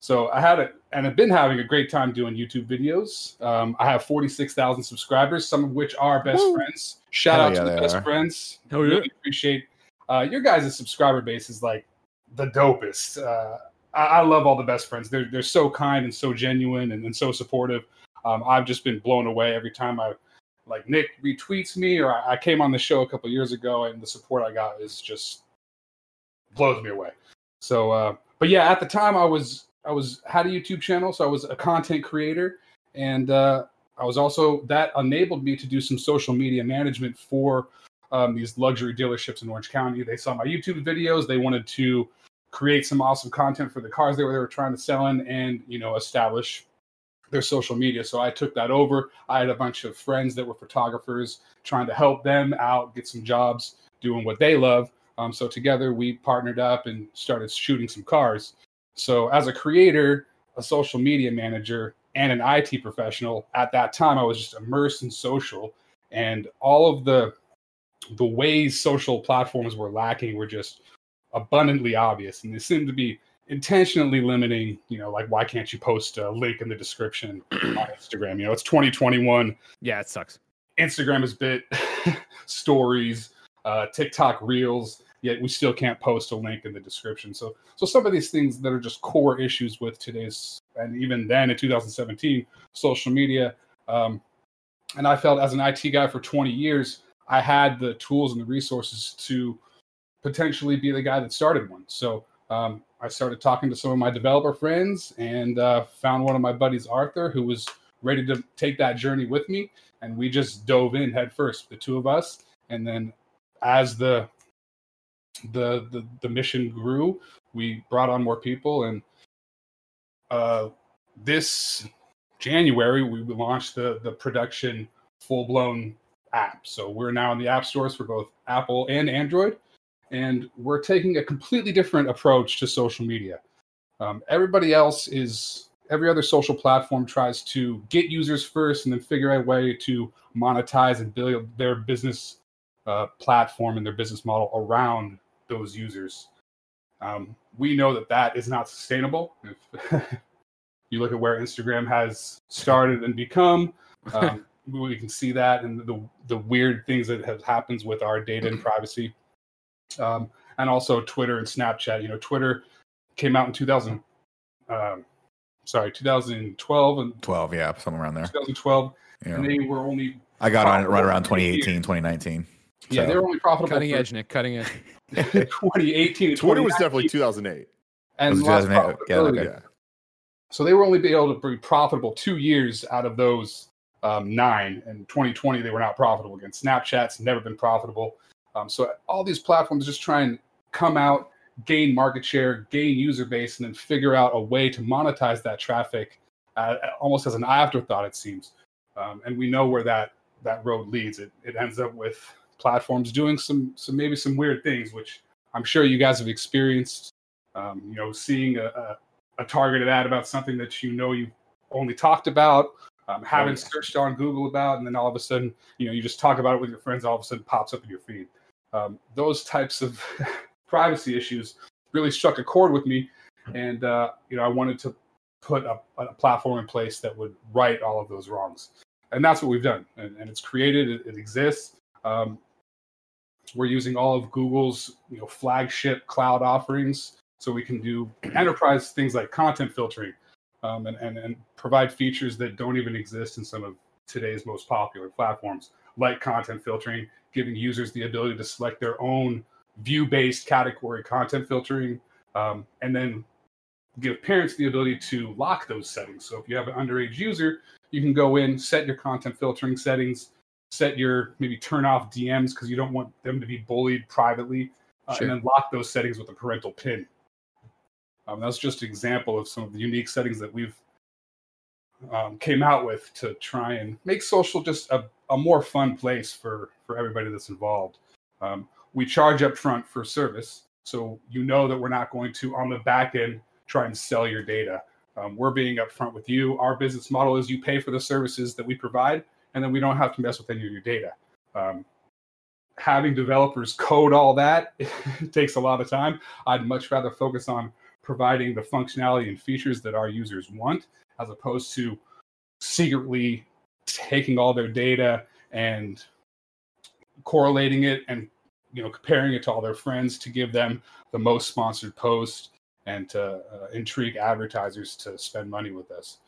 So I had it, and I've been having a great time doing YouTube videos. Um, I have 46,000 subscribers, some of which are best friends. Shout Hell out yeah, to the best are. friends. Oh, yeah. really appreciate uh, your guys' subscriber base is like the dopest. Uh, I, I love all the best friends. They're they're so kind and so genuine and, and so supportive. Um, I've just been blown away every time I like Nick retweets me or I, I came on the show a couple years ago and the support I got is just blows me away. So, uh, but yeah, at the time I was I was had a YouTube channel, so I was a content creator, and uh, I was also that enabled me to do some social media management for um, these luxury dealerships in Orange County. They saw my YouTube videos. They wanted to create some awesome content for the cars they were, they were trying to sell in, and you know establish their social media. So I took that over. I had a bunch of friends that were photographers, trying to help them out, get some jobs doing what they love. Um, so together we partnered up and started shooting some cars. So as a creator, a social media manager, and an IT professional, at that time I was just immersed in social, and all of the the ways social platforms were lacking were just abundantly obvious, and they seemed to be intentionally limiting. You know, like why can't you post a link in the description on Instagram? You know, it's 2021. Yeah, it sucks. Instagram is bit stories, uh, TikTok reels, yet we still can't post a link in the description. So, so some of these things that are just core issues with today's, and even then in 2017, social media. Um, and I felt as an IT guy for 20 years, I had the tools and the resources to potentially be the guy that started one. So um, I started talking to some of my developer friends and uh, found one of my buddies, Arthur, who was ready to take that journey with me and we just dove in head first, the two of us. And then as the the the, the mission grew, we brought on more people. And uh, this January, we launched the the production full blown app. So we're now in the app stores for both Apple and Android, and we're taking a completely different approach to social media. Um, everybody else is every other social platform tries to get users first and then figure out a way to monetize and build their business uh, platform and their business model around those users. Um, we know that that is not sustainable. If you look at where Instagram has started and become, um, we can see that and the the weird things that have happens with our data and privacy, um, and also Twitter and Snapchat. You know, Twitter came out in 2000. Um, sorry, 2012 and 12, yeah, somewhere around there. 2012, Yeah. and they were only I got on it right around for 2018, 2019. Yeah, they were only profitable Cutting for edge, Nick. Cutting edge. 2018 and Twitter was definitely 2008. and it lost 2008? Yeah, okay. Yeah. So they were only able to be profitable two years out of those um, nine. And 2020, they were not profitable again. Snapchat's never been profitable. Um, so all these platforms just try and come out, gain market share, gain user base, and then figure out a way to monetize that traffic uh, almost as an afterthought, it seems. Um, and we know where that that road leads. It, it ends up with platforms doing some some maybe some weird things, which I'm sure you guys have experienced. Um, you know, seeing a, a a targeted ad about something that you know you've only talked about, um, haven't searched on Google about, and then all of a sudden, you know, you just talk about it with your friends, all of a sudden pops up in your feed. Um, those types of privacy issues really struck a chord with me, and uh, you know, I wanted to put a, a platform in place that would right all of those wrongs, and that's what we've done. And, and it's created, it, it exists. Um, we're using all of Google's you know flagship cloud offerings so we can do enterprise things like content filtering um, and, and, and provide features that don't even exist in some of today's most popular platforms like content filtering giving users the ability to select their own view-based category content filtering um, and then give parents the ability to lock those settings so if you have an underage user you can go in set your content filtering settings set your maybe turn off dms because you don't want them to be bullied privately uh, Sure. and then lock those settings with a parental pin um, that's just an example of some of the unique settings that we've um, came out with to try and make social just a, a more fun place for for everybody that's involved. Um, we charge up front for service, so you know that we're not going to on the back end try and sell your data. Um, we're being upfront with you. Our business model is you pay for the services that we provide, and then we don't have to mess with any of your data. Um, having developers code all that takes a lot of time. I'd much rather focus on providing the functionality and features that our users want as opposed to secretly taking all their data and correlating it and you know comparing it to all their friends to give them the most sponsored post and to uh, intrigue advertisers to spend money with us.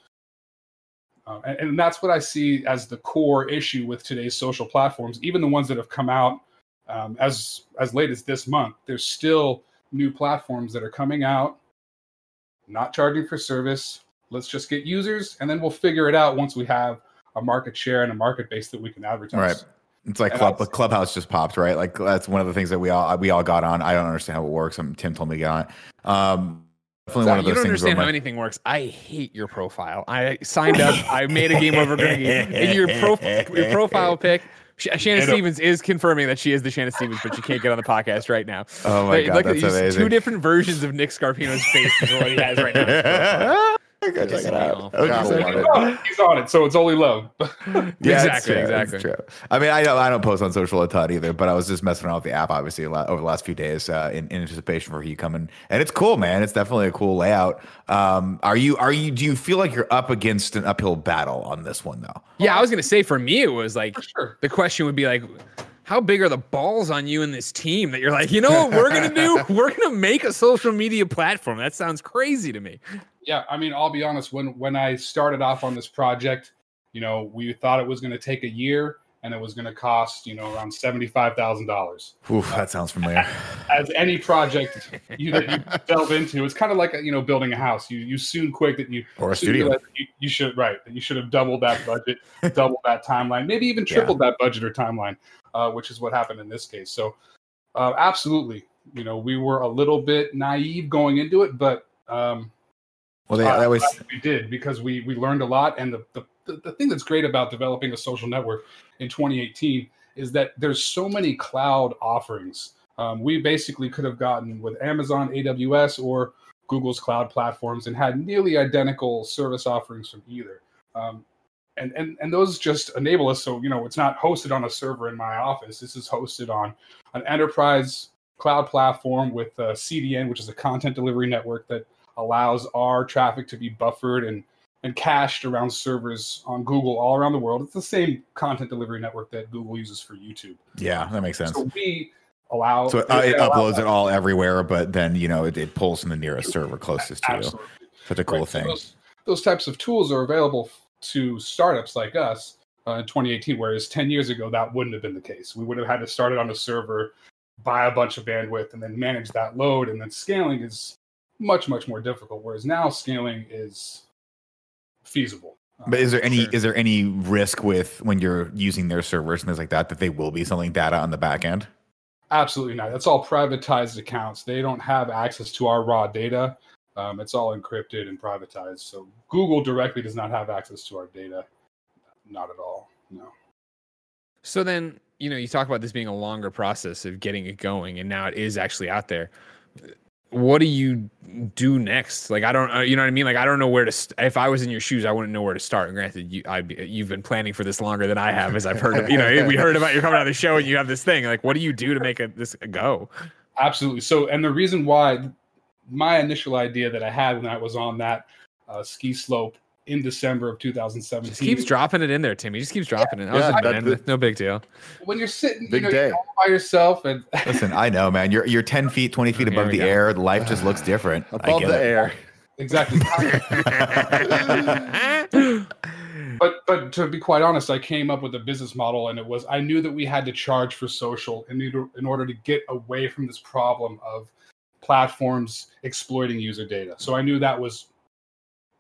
Uh, and, and that's what i see as the core issue with today's social platforms even the ones that have come out um, as as late as this month there's still new platforms that are coming out not charging for service let's just get users and then we'll figure it out once we have a market share and a market base that we can advertise Right. It's like And club, Clubhouse just popped, right? Like that's one of the things that we all we all got on. I don't understand how it works. Um, Tim told me to get on it. Um, definitely one of those you those don't understand how my, anything works. I hate your profile. I signed up. I made a game over Greggy. And your, prof- your profile pic. Sh- Shannon Stevens is confirming that she is the Shannon Stevens, but she can't get on the podcast right now. oh my But god, look at that's these amazing. two different versions of Nick Scarpino's face is what he has right now. on his profile. Go check it out. Pissing me off. Okay. God, He's on it. He's on it, so it's only love. Yeah, Exactly, true, exactly. true. I mean, I don't, I don't post on social a ton either, but I was just messing around with the app obviously a lot, over the last few days uh, in, in anticipation for you coming, and it's cool, man. It's definitely a cool layout. Um, are you are you do you feel like you're up against an uphill battle on this one though? Yeah, I was gonna say for me it was like sure. the question would be like, how big are the balls on you and this team that you're like, you know what we're gonna do? We're gonna make a social media platform. That sounds crazy to me. Yeah, I mean, I'll be honest. When when I started off on this project, you know, we thought it was going to take a year and it was going to cost, you know, around seventy five thousand dollars. Oof, that sounds familiar. As any project you that you delve into, it's kind of like you know building a house. You you soon quick that you Or a studio. You, you should right that you should have doubled that budget, doubled that timeline, maybe even Yeah. tripled that budget or timeline, uh, which is what happened in this case. So, uh, absolutely, you know, we were a little bit naive going into it, but um, Well, they, uh, that was we did because we we learned a lot. And the, the the the thing that's great about developing a social network in 2018 is that there's so many cloud offerings. Um, we basically could have gotten with amazon aws or google's cloud platforms and had nearly identical service offerings from either. Um, and, and and those just enable us so you know it's not hosted on a server in my office this is hosted on an enterprise cloud platform with uh, cdn which is a content delivery network that allows our traffic to be buffered and and cached around servers on Google all around the world. It's the same content delivery network that Google uses for YouTube. yeah, that makes sense. So we allow. So it, uh, it allow uploads that. it all everywhere, but then you know it, it pulls from the nearest server closest to you. Absolutely. Such a cool Right, so thing. those, those types of tools are available to startups like us uh, in 2018, whereas 10 years ago that wouldn't have been the case. We would have had to start it on a server, buy a bunch of bandwidth, and then manage that load. And then scaling is much much more difficult. Whereas now scaling is feasible. Uh, But is there any Sure. is there any risk with when you're using their servers and things like that that they will be selling data on the back end? Absolutely not. That's all privatized accounts. They don't have access to our raw data. Um, it's all encrypted and privatized. So Google directly does not have access to our data. Not at all. No. So then, you know, you talk about this being a longer process of getting it going, and now it is actually out there. What do you do next? Like, I don't, uh, you know what I mean? Like, I don't know where to. St- if I was in your shoes, I wouldn't know where to start. Granted, you, I'd be, you've been planning for this longer than I have, as I've heard. Of, you know, we heard about you coming on the show, and you have this thing. Like, what do you do to make it this go? Absolutely. So, and the reason why my initial idea that I had when I was on that uh, ski slope in December of 2017. Just keeps dropping it in there, Timmy. Just keeps dropping it. I was Yeah, that- man, that- no big deal. when you're sitting, Big you know, day. you're all by yourself, and Listen, I know, man. You're you're ten feet, twenty feet above the go. air. Life just looks different. Above the it. air. exactly. but but to be quite honest, I came up with a business model, and it was I knew that we had to charge for social in order, in order to get away from this problem of platforms exploiting user data. So I knew that was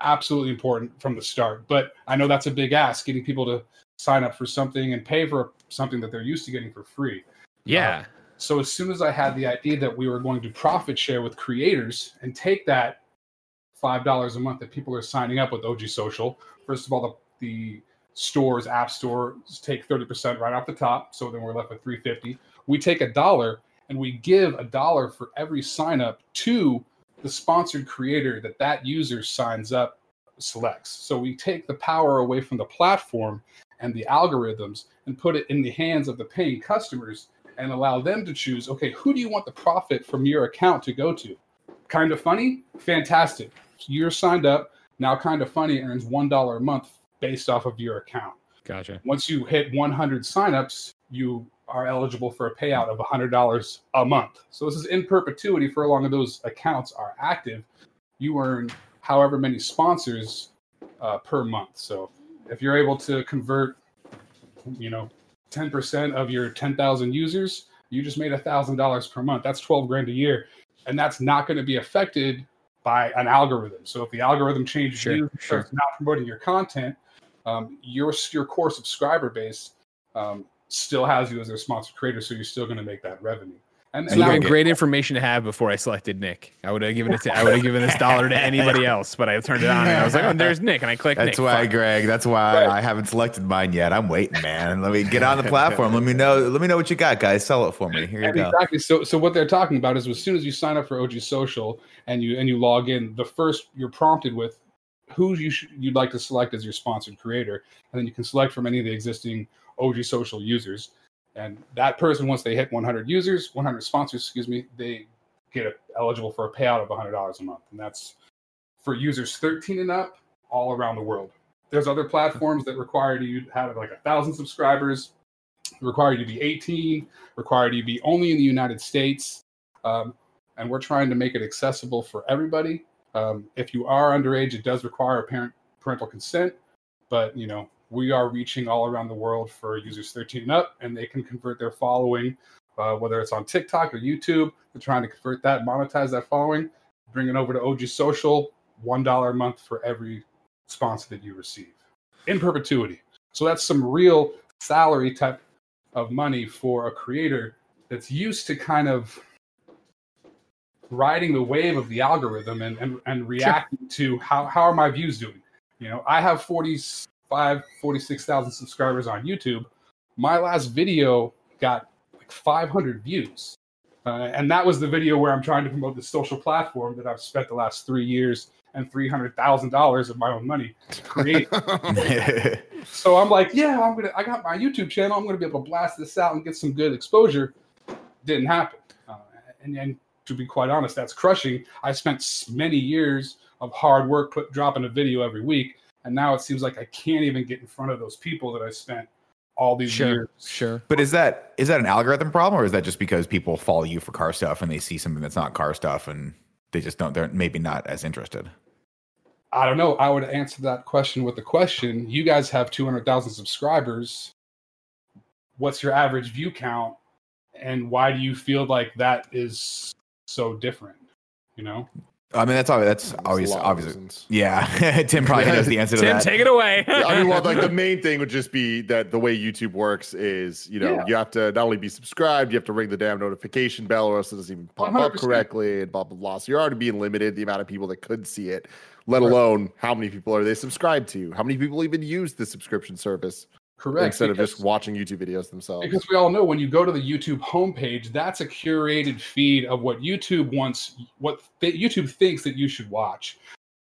absolutely important from the start. But I know that's a big ask, getting people to sign up for something and pay for something that they're used to getting for free. yeah. Uh, so as soon as I had the idea that we were going to profit share with creators and take that five dollars a month that people are signing up with OG Social, first of all, the the stores, app stores take thirty percent right off the top, so then we're left with three fifty. We take a dollar and we give a dollar for every sign up to the sponsored creator that that user signs up selects. So we take the power away from the platform and the algorithms and put it in the hands of the paying customers and allow them to choose okay who do you want the profit from your account to go to? Kind of funny? Fantastic. You're signed up. Now kind of funny earns one dollar a month based off of your account. Gotcha. once you hit 100 signups you are eligible for a payout of $100 a month so this is in perpetuity for as long as those accounts are active you earn however many sponsors uh, per month so if you're able to convert you know 10% of your 10,000 users, you just made $1,000 per month. That's 12 grand a year. And that's not going to be affected by an algorithm. So if the algorithm changes Sure, you, sure. starts not promoting your content, um, your, your core subscriber base um, still has you as their sponsored creator. So you're still going to make that revenue. And, So and you that had great information to have before I selected Nick. I would have given it to I would have given this dollar to anybody else, but I turned it on and I was like, oh, there's Nick, and I clicked That's Nick. why, Fuck. Greg. That's why Right. I haven't selected mine yet. I'm waiting, man. Let me get on the platform. Let me know. Let me know what you got, guys. Sell it for me. Here you And go. Exactly. So, so what they're talking about is as soon as you sign up for OG Social and you and you log in, the first you're prompted with who you should, you'd like to select as your sponsored creator, and then you can select from any of the existing OG Social users. And that person, once they hit 100 users, 100 sponsors, excuse me, they get a, eligible for a payout of $100 a month, and that's for users 13 and up all around the world. There's other platforms that require you to have like a thousand subscribers, require you to be 18, require you to be only in the United States, um, and we're trying to make it accessible for everybody. Um, if you are underage, it does require a parent parental consent, but you know we are reaching all around the world for users 13 and up, and they can convert their following, uh, whether it's on TikTok or YouTube. They're trying to convert that, monetize that following, bring it over to OG Social, one dollar a month for every sponsor that you receive in perpetuity. So that's some real salary type of money for a creator that's used to kind of riding the wave of the algorithm and, and, and reacting to how, how are my views doing you know i have 45 46000 subscribers on youtube my last video got like 500 views uh, and that was the video where i'm trying to promote the social platform that i've spent the last three years and $300000 of my own money to create so I'm like, yeah, I'm gonna. I got my YouTube channel. I'm gonna be able to blast this out and get some good exposure. Didn't happen. Uh, and and to be quite honest, that's crushing. I spent many years of hard work put dropping a video every week, and now it seems like I can't even get in front of those people that I spent all these Sure, years. sure. But is that is that an algorithm problem, or is that just because people follow you for car stuff and they see something that's not car stuff and they just don't they're maybe not as interested? I don't know. I would answer that question with the question: You guys have two hundred thousand subscribers. What's your average view count, and why do you feel like that is so different? You know, I mean, that's always that's There's a always lot obviously yeah. Tim probably knows the answer to Tim, that. take it away. I mean, well, like the main thing would just be that the way YouTube works is, you know, Yeah. you have to not only be subscribed, you have to ring the damn notification bell, or else it doesn't even pop up 100%. correctly, and blah blah blah. So you're already being limited the amount of people that could see it, let alone how many people are they subscribed to? How many people even use the subscription service correct. instead of just watching YouTube videos themselves? Because we all know when you go to the YouTube homepage, that's a curated feed of what YouTube wants, what th- YouTube thinks that you should watch.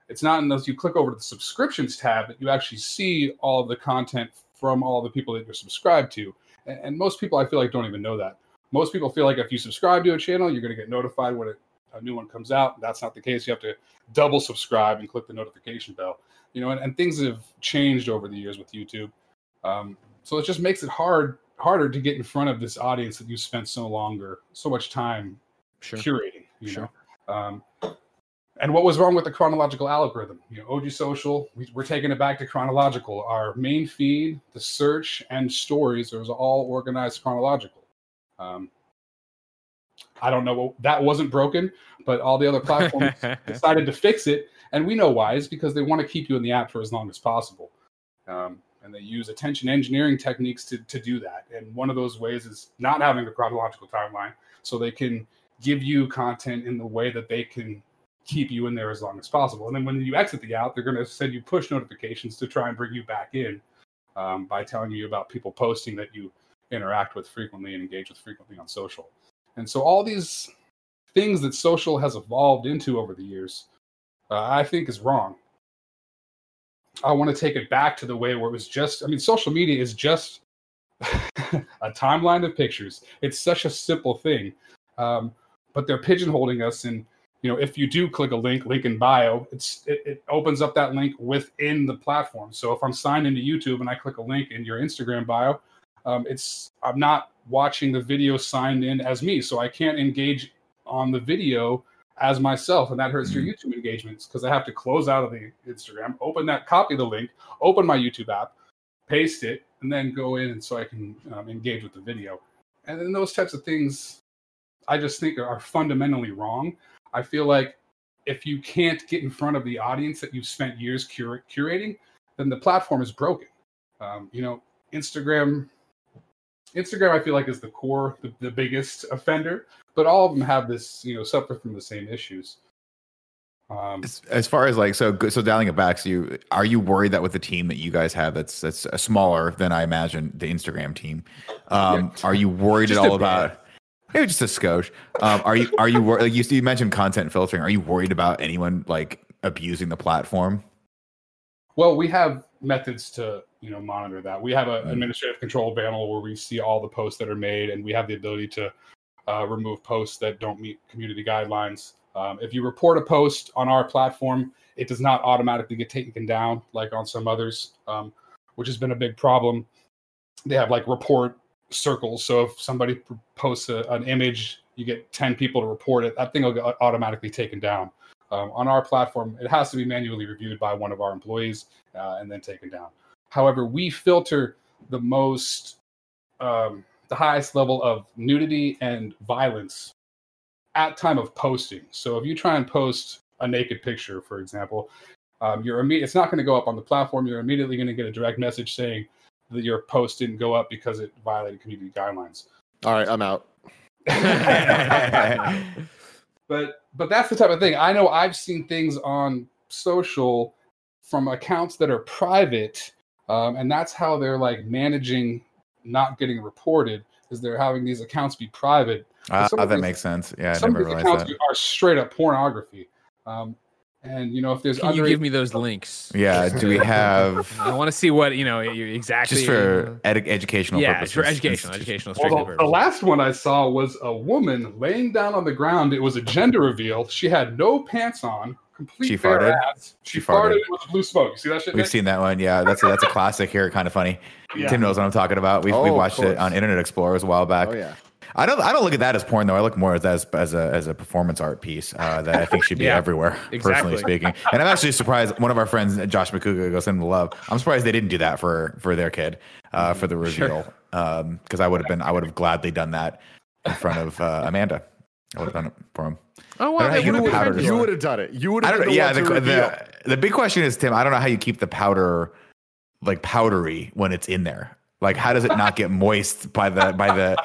It's not unless you click over to the subscriptions tab that you actually see all of the content from all the people that you're subscribed to. And, and most people, I feel like, don't even know that. Most people feel like if you subscribe to a channel, you're going to get notified when it, a new one comes out. That's not the case. You have to double subscribe and click the notification bell. You know, and, and things have changed over the years with YouTube. Um, so it just makes it hard harder to get in front of this audience that you spent so longer so much time Sure. curating you Sure. know um, and what was wrong with the chronological algorithm you know og social we, we're taking it back to chronological our main feed the search and stories it was all organized chronological um, i don't know what, that wasn't broken but all the other platforms decided to fix it, and we know why. Is because they want to keep you in the app for as long as possible, um, and they use attention engineering techniques to to do that. And one of those ways is not having a chronological timeline, so they can give you content in the way that they can keep you in there as long as possible. And then when you exit the app, they're going to send you push notifications to try and bring you back in um, by telling you about people posting that you interact with frequently and engage with frequently on social. And so all these things that social has evolved into over the years, uh, I think is wrong. I want to take it back to the way where it was just, I mean, social media is just a timeline of pictures. It's such a simple thing. Um, but they're pigeonholing us. And, you know, if you do click a link, link in bio, it's it, it opens up that link within the platform. So if I'm signed into YouTube and I click a link in your Instagram bio, um, it's I'm not watching the video signed in as me. So I can't engage on the video as myself, and that hurts your YouTube engagements because I have to close out of the Instagram, open that, copy the link, open my YouTube app, paste it, and then go in, and so I can um, engage with the video. And then those types of things, I just think are fundamentally wrong. I feel like if you can't get in front of the audience that you've spent years cur- curating, then the platform is broken. Um, you know, Instagram. Instagram, I feel like, is the core, the, the biggest offender but all of them have this, you know, suffer from the same issues. Um, As, as far as like so so dialing it back, so you are you worried that with the team that you guys have that's that's smaller than I imagine the Instagram team, um, are you worried at all about? Maybe just a skosh. Um, are you are you worried? like you, you mentioned content filtering? Are you worried about anyone like abusing the platform? well, we have methods to, you know, monitor that. We have an Mm. administrative control panel where we see all the posts that are made, and we have the ability to uh, remove posts that don't meet community guidelines. Um, if you report a post on our platform, it does not automatically get taken down like on some others, um, which has been a big problem. They have like report circles. So if somebody posts a, an image, you get 10 people to report it, that thing will get automatically taken down. Um, on our platform, it has to be manually reviewed by one of our employees uh, and then taken down. However, we filter the most, um, the highest level of nudity and violence at time of posting. So if you try and post a naked picture, for example, um, you're imme- it's not going to go up on the platform. You're immediately going to get a direct message saying that your post didn't go up because it violated community guidelines. All right, I'm out. but but that's the type of thing i know i've seen things on social from accounts that are private um, and that's how they're like managing not getting reported is they're having these accounts be private Uh, that these- makes sense. Yeah, I some never of these accounts that. are straight up pornography um, and you know if there's Can you give me those links? Yeah, do we have I want to see what you know exactly. just for ed- educational yeah, purposes? for educational, educational. Well, the, the last one I saw was a woman laying down on the ground. It was a gender reveal. She had no pants on. complete She bare farted? ass. She, She farted. farted. with blue smoke. You see that shit? We've Nick? seen that one. Yeah, that's a, that's a classic here. Kind of funny. Yeah. Tim knows what I'm talking about. We Oh, we watched it on Internet Explorer a while back. Oh yeah. I don't I don't look at that as porn though. I look more at that as, as a as a performance art piece uh, that I think should be Yeah, everywhere. exactly. Personally speaking, and I'm actually surprised. One of our friends, Josh Macuga, goes into love. I'm surprised they didn't do that for for their kid uh, for the reveal. Because I would have been I would have gladly done that in front of uh, Amanda. I would have done it for him. Oh I don't wow, how you would've keep the been powder friends. to- You would have done it. You would have don't the Yeah, the, the the big question is, Tim. I don't know how you keep the powder like powdery when it's in there. Like, how does it not get moist by the by the?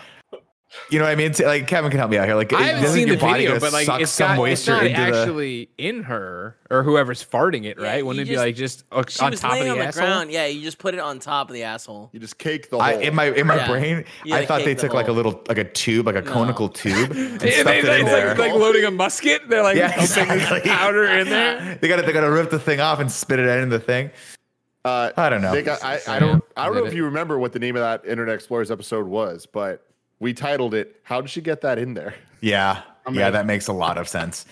You know what I mean? T- Like Kevin can help me out here. Like, I haven't doesn't seen your the body video, but like suck it's some got, it's moisture not into the? actually in her or whoever's farting it, right? you Wouldn't it be like just on was top of laying the on the asshole? ground. Yeah, you just put it on top of the asshole. You just cake the I, hole. in my in my Yeah. brain, I thought they cake the took like a little like a tube, like a No. conical tube, and They- stuffed they- it in there. like, like loading a musket. They're like yeah, exactly. powder in there. they got to they got to rip the thing off and spit it in the thing. Uh, I don't know. Nick, I, I, I don't I don't know if you remember what the name of that Internet Explorers episode was, but we titled it "How did she get that in there?" Yeah, mean- yeah, that makes a lot of sense.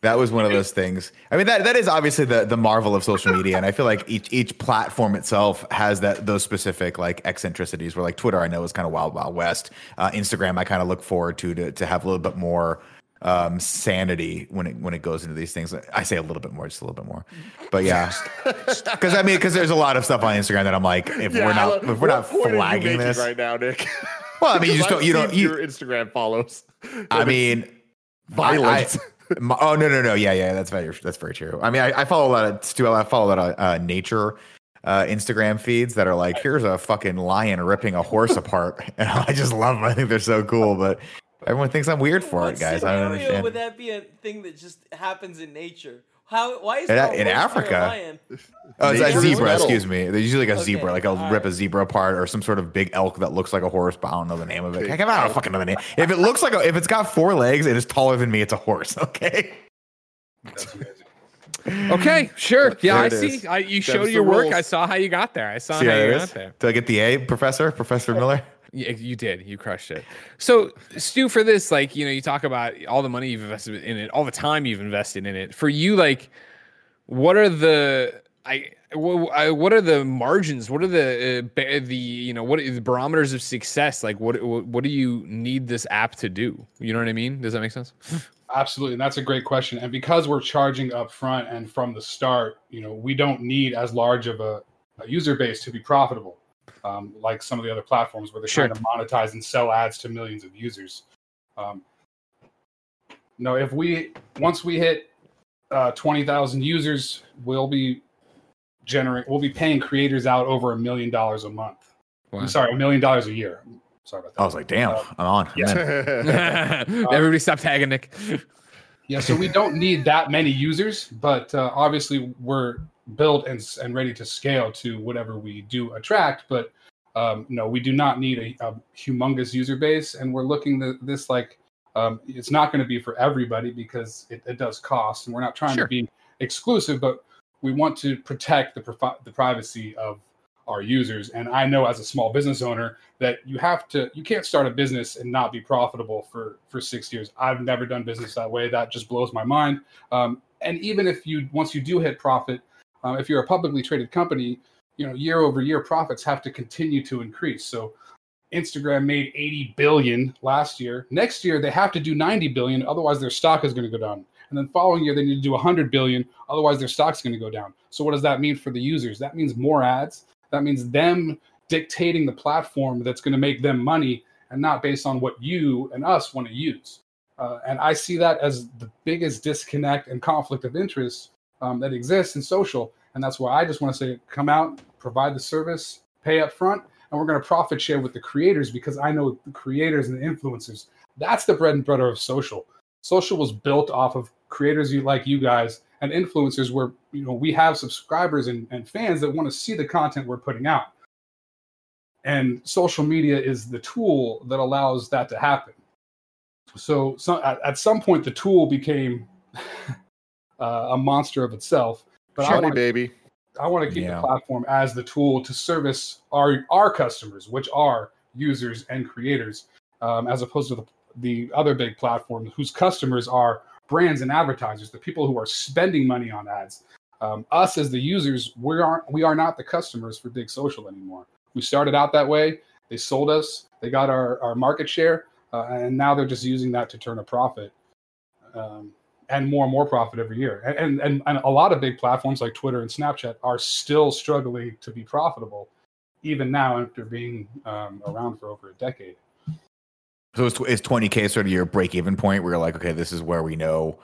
That was one of those things. I mean, that that is obviously the the marvel of social media, and I feel like each each platform itself has that those specific like eccentricities. Where like Twitter, I know is kind of wild wild west. Uh, Instagram, I kind of look forward to to to have a little bit more um sanity when it when it goes into these things i say a little bit more just a little bit more but yeah because i mean because there's a lot of stuff on instagram that i'm like if we're not if we're not what point are you flagging this right now, Nick. Well i mean you just don't you don't you your Instagram follows. i mean violence. I- I- my- oh no no no yeah yeah that's very that's very true. I mean I, I follow a lot of Stu, I follow a lot of uh, nature uh, Instagram feeds that are like here's a fucking lion ripping a horse apart and I just love them. I think they're so cool, but everyone thinks I'm weird for What it, guys. I don't scenario understand. Would that be a thing that just happens in nature? How? Why is In- there in horse or a Africa. Oh, it's a zebra. Excuse me. They're usually like a Okay, zebra. Like I'll all rip a zebra apart or some sort of big elk that looks like a horse, but I don't know the name of it. Big Heck, I don't fucking know the name. If it looks like a, if it's got four legs and it's taller than me, it's a horse. Okay. Okay, sure. Yeah, I see. I, you Them's showed the your work. I saw how you got there. I saw See how how you got there. Did I get the A, Professor? Professor Miller? Yeah, you did. You crushed it. So, Stu, for this, like, you know, you talk about all the money you've invested in it, all the time you've invested in it. For you, like, what are the I what are the margins? What are the uh, the you know what the barometers of success? Like, what what what do you need this app to do? You know what I mean? Does that make sense? Absolutely, and that's a great question. And because we're charging up front and from the start, you know, we don't need as large of a, a user base to be profitable, um, like some of the other platforms where they're Sure. trying to monetize and sell ads to millions of users. Um, no, if we once we hit uh, twenty thousand users, we'll be generate we'll be paying creators out over a million dollars a month. Wow. I'm sorry, a million dollars a year. Sorry about that. I was like, damn, I'm on. I'm yeah. Everybody stop tagging Nick. Yeah, so we don't need that many users, but uh, obviously we're built and, and ready to scale to whatever we do attract. But um, no, we do not need a, a humongous user base, and we're looking at this like um, it's not going to be for everybody because it, it does cost, and we're not trying Sure. to be exclusive, but we want to protect the profi- the privacy of our users. And I know as a small business owner that you have to you can't start a business and not be profitable for for six years. I've never done business that way. That just blows my mind. Um, and even if you once you do hit profit, uh, if you're a publicly traded company, you know year over year profits have to continue to increase. So Instagram made 80 billion last year. Next year they have to do 90 billion, otherwise their stock is going to go down. And then following year they need to do 100 billion, otherwise their stock's going to go down. So what does that mean for the users? That means more ads. That means them dictating the platform that's going to make them money and not based on what you and us want to use. Uh, and I see that as the biggest disconnect and conflict of interest um, that exists in social. And that's why I just want to say come out, provide the service, pay up front, and we're going to profit share with the creators because I know the creators and the influencers. That's the bread and butter of social. Social was built off of creators you like you guys and influencers where you know we have subscribers and, and fans that want to see the content we're putting out and social media is the tool that allows that to happen so, so at, at some point the tool became uh, a monster of itself but Shiny want, baby. I want to keep Yeah. the platform as the tool to service our our customers which are users and creators um, as opposed to the, the other big platforms whose customers are brands and advertisers, the people who are spending money on ads. Um, us as the users, we aren't we are not the customers for Big Social anymore. We started out that way. They sold us. They got our, our market share, uh, and now they're just using that to turn a profit, um, and more and more profit every year. And, and and a lot of big platforms like Twitter and Snapchat are still struggling to be profitable, even now after being um, around for over a decade. So is, is 20k sort of your break even point where you're like, okay, this is where we know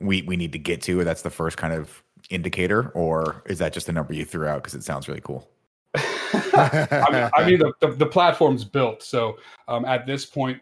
we we need to get to. That's the first kind of indicator, or is that just a number you threw out because it sounds really cool? I mean, I mean the, the, the platform's built. So um, at this point,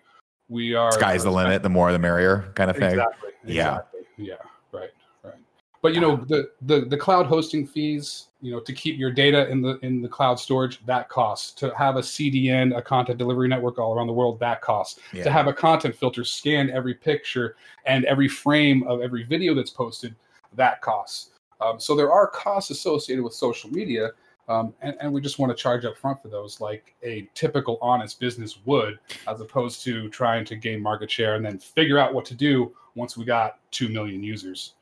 we are sky's the limit. The more, the merrier, kind of thing. Exactly. Yeah. Exactly. Yeah. Right. Right. But you know the, the the cloud hosting fees, you know, to keep your data in the in the cloud storage, that costs. To have a CDN, a content delivery network all around the world, that costs. Yeah. To have a content filter scan every picture and every frame of every video that's posted, that costs. Um, so there are costs associated with social media, um, and, and we just want to charge up front for those like a typical honest business would, as opposed to trying to gain market share and then figure out what to do once we got 2 million users.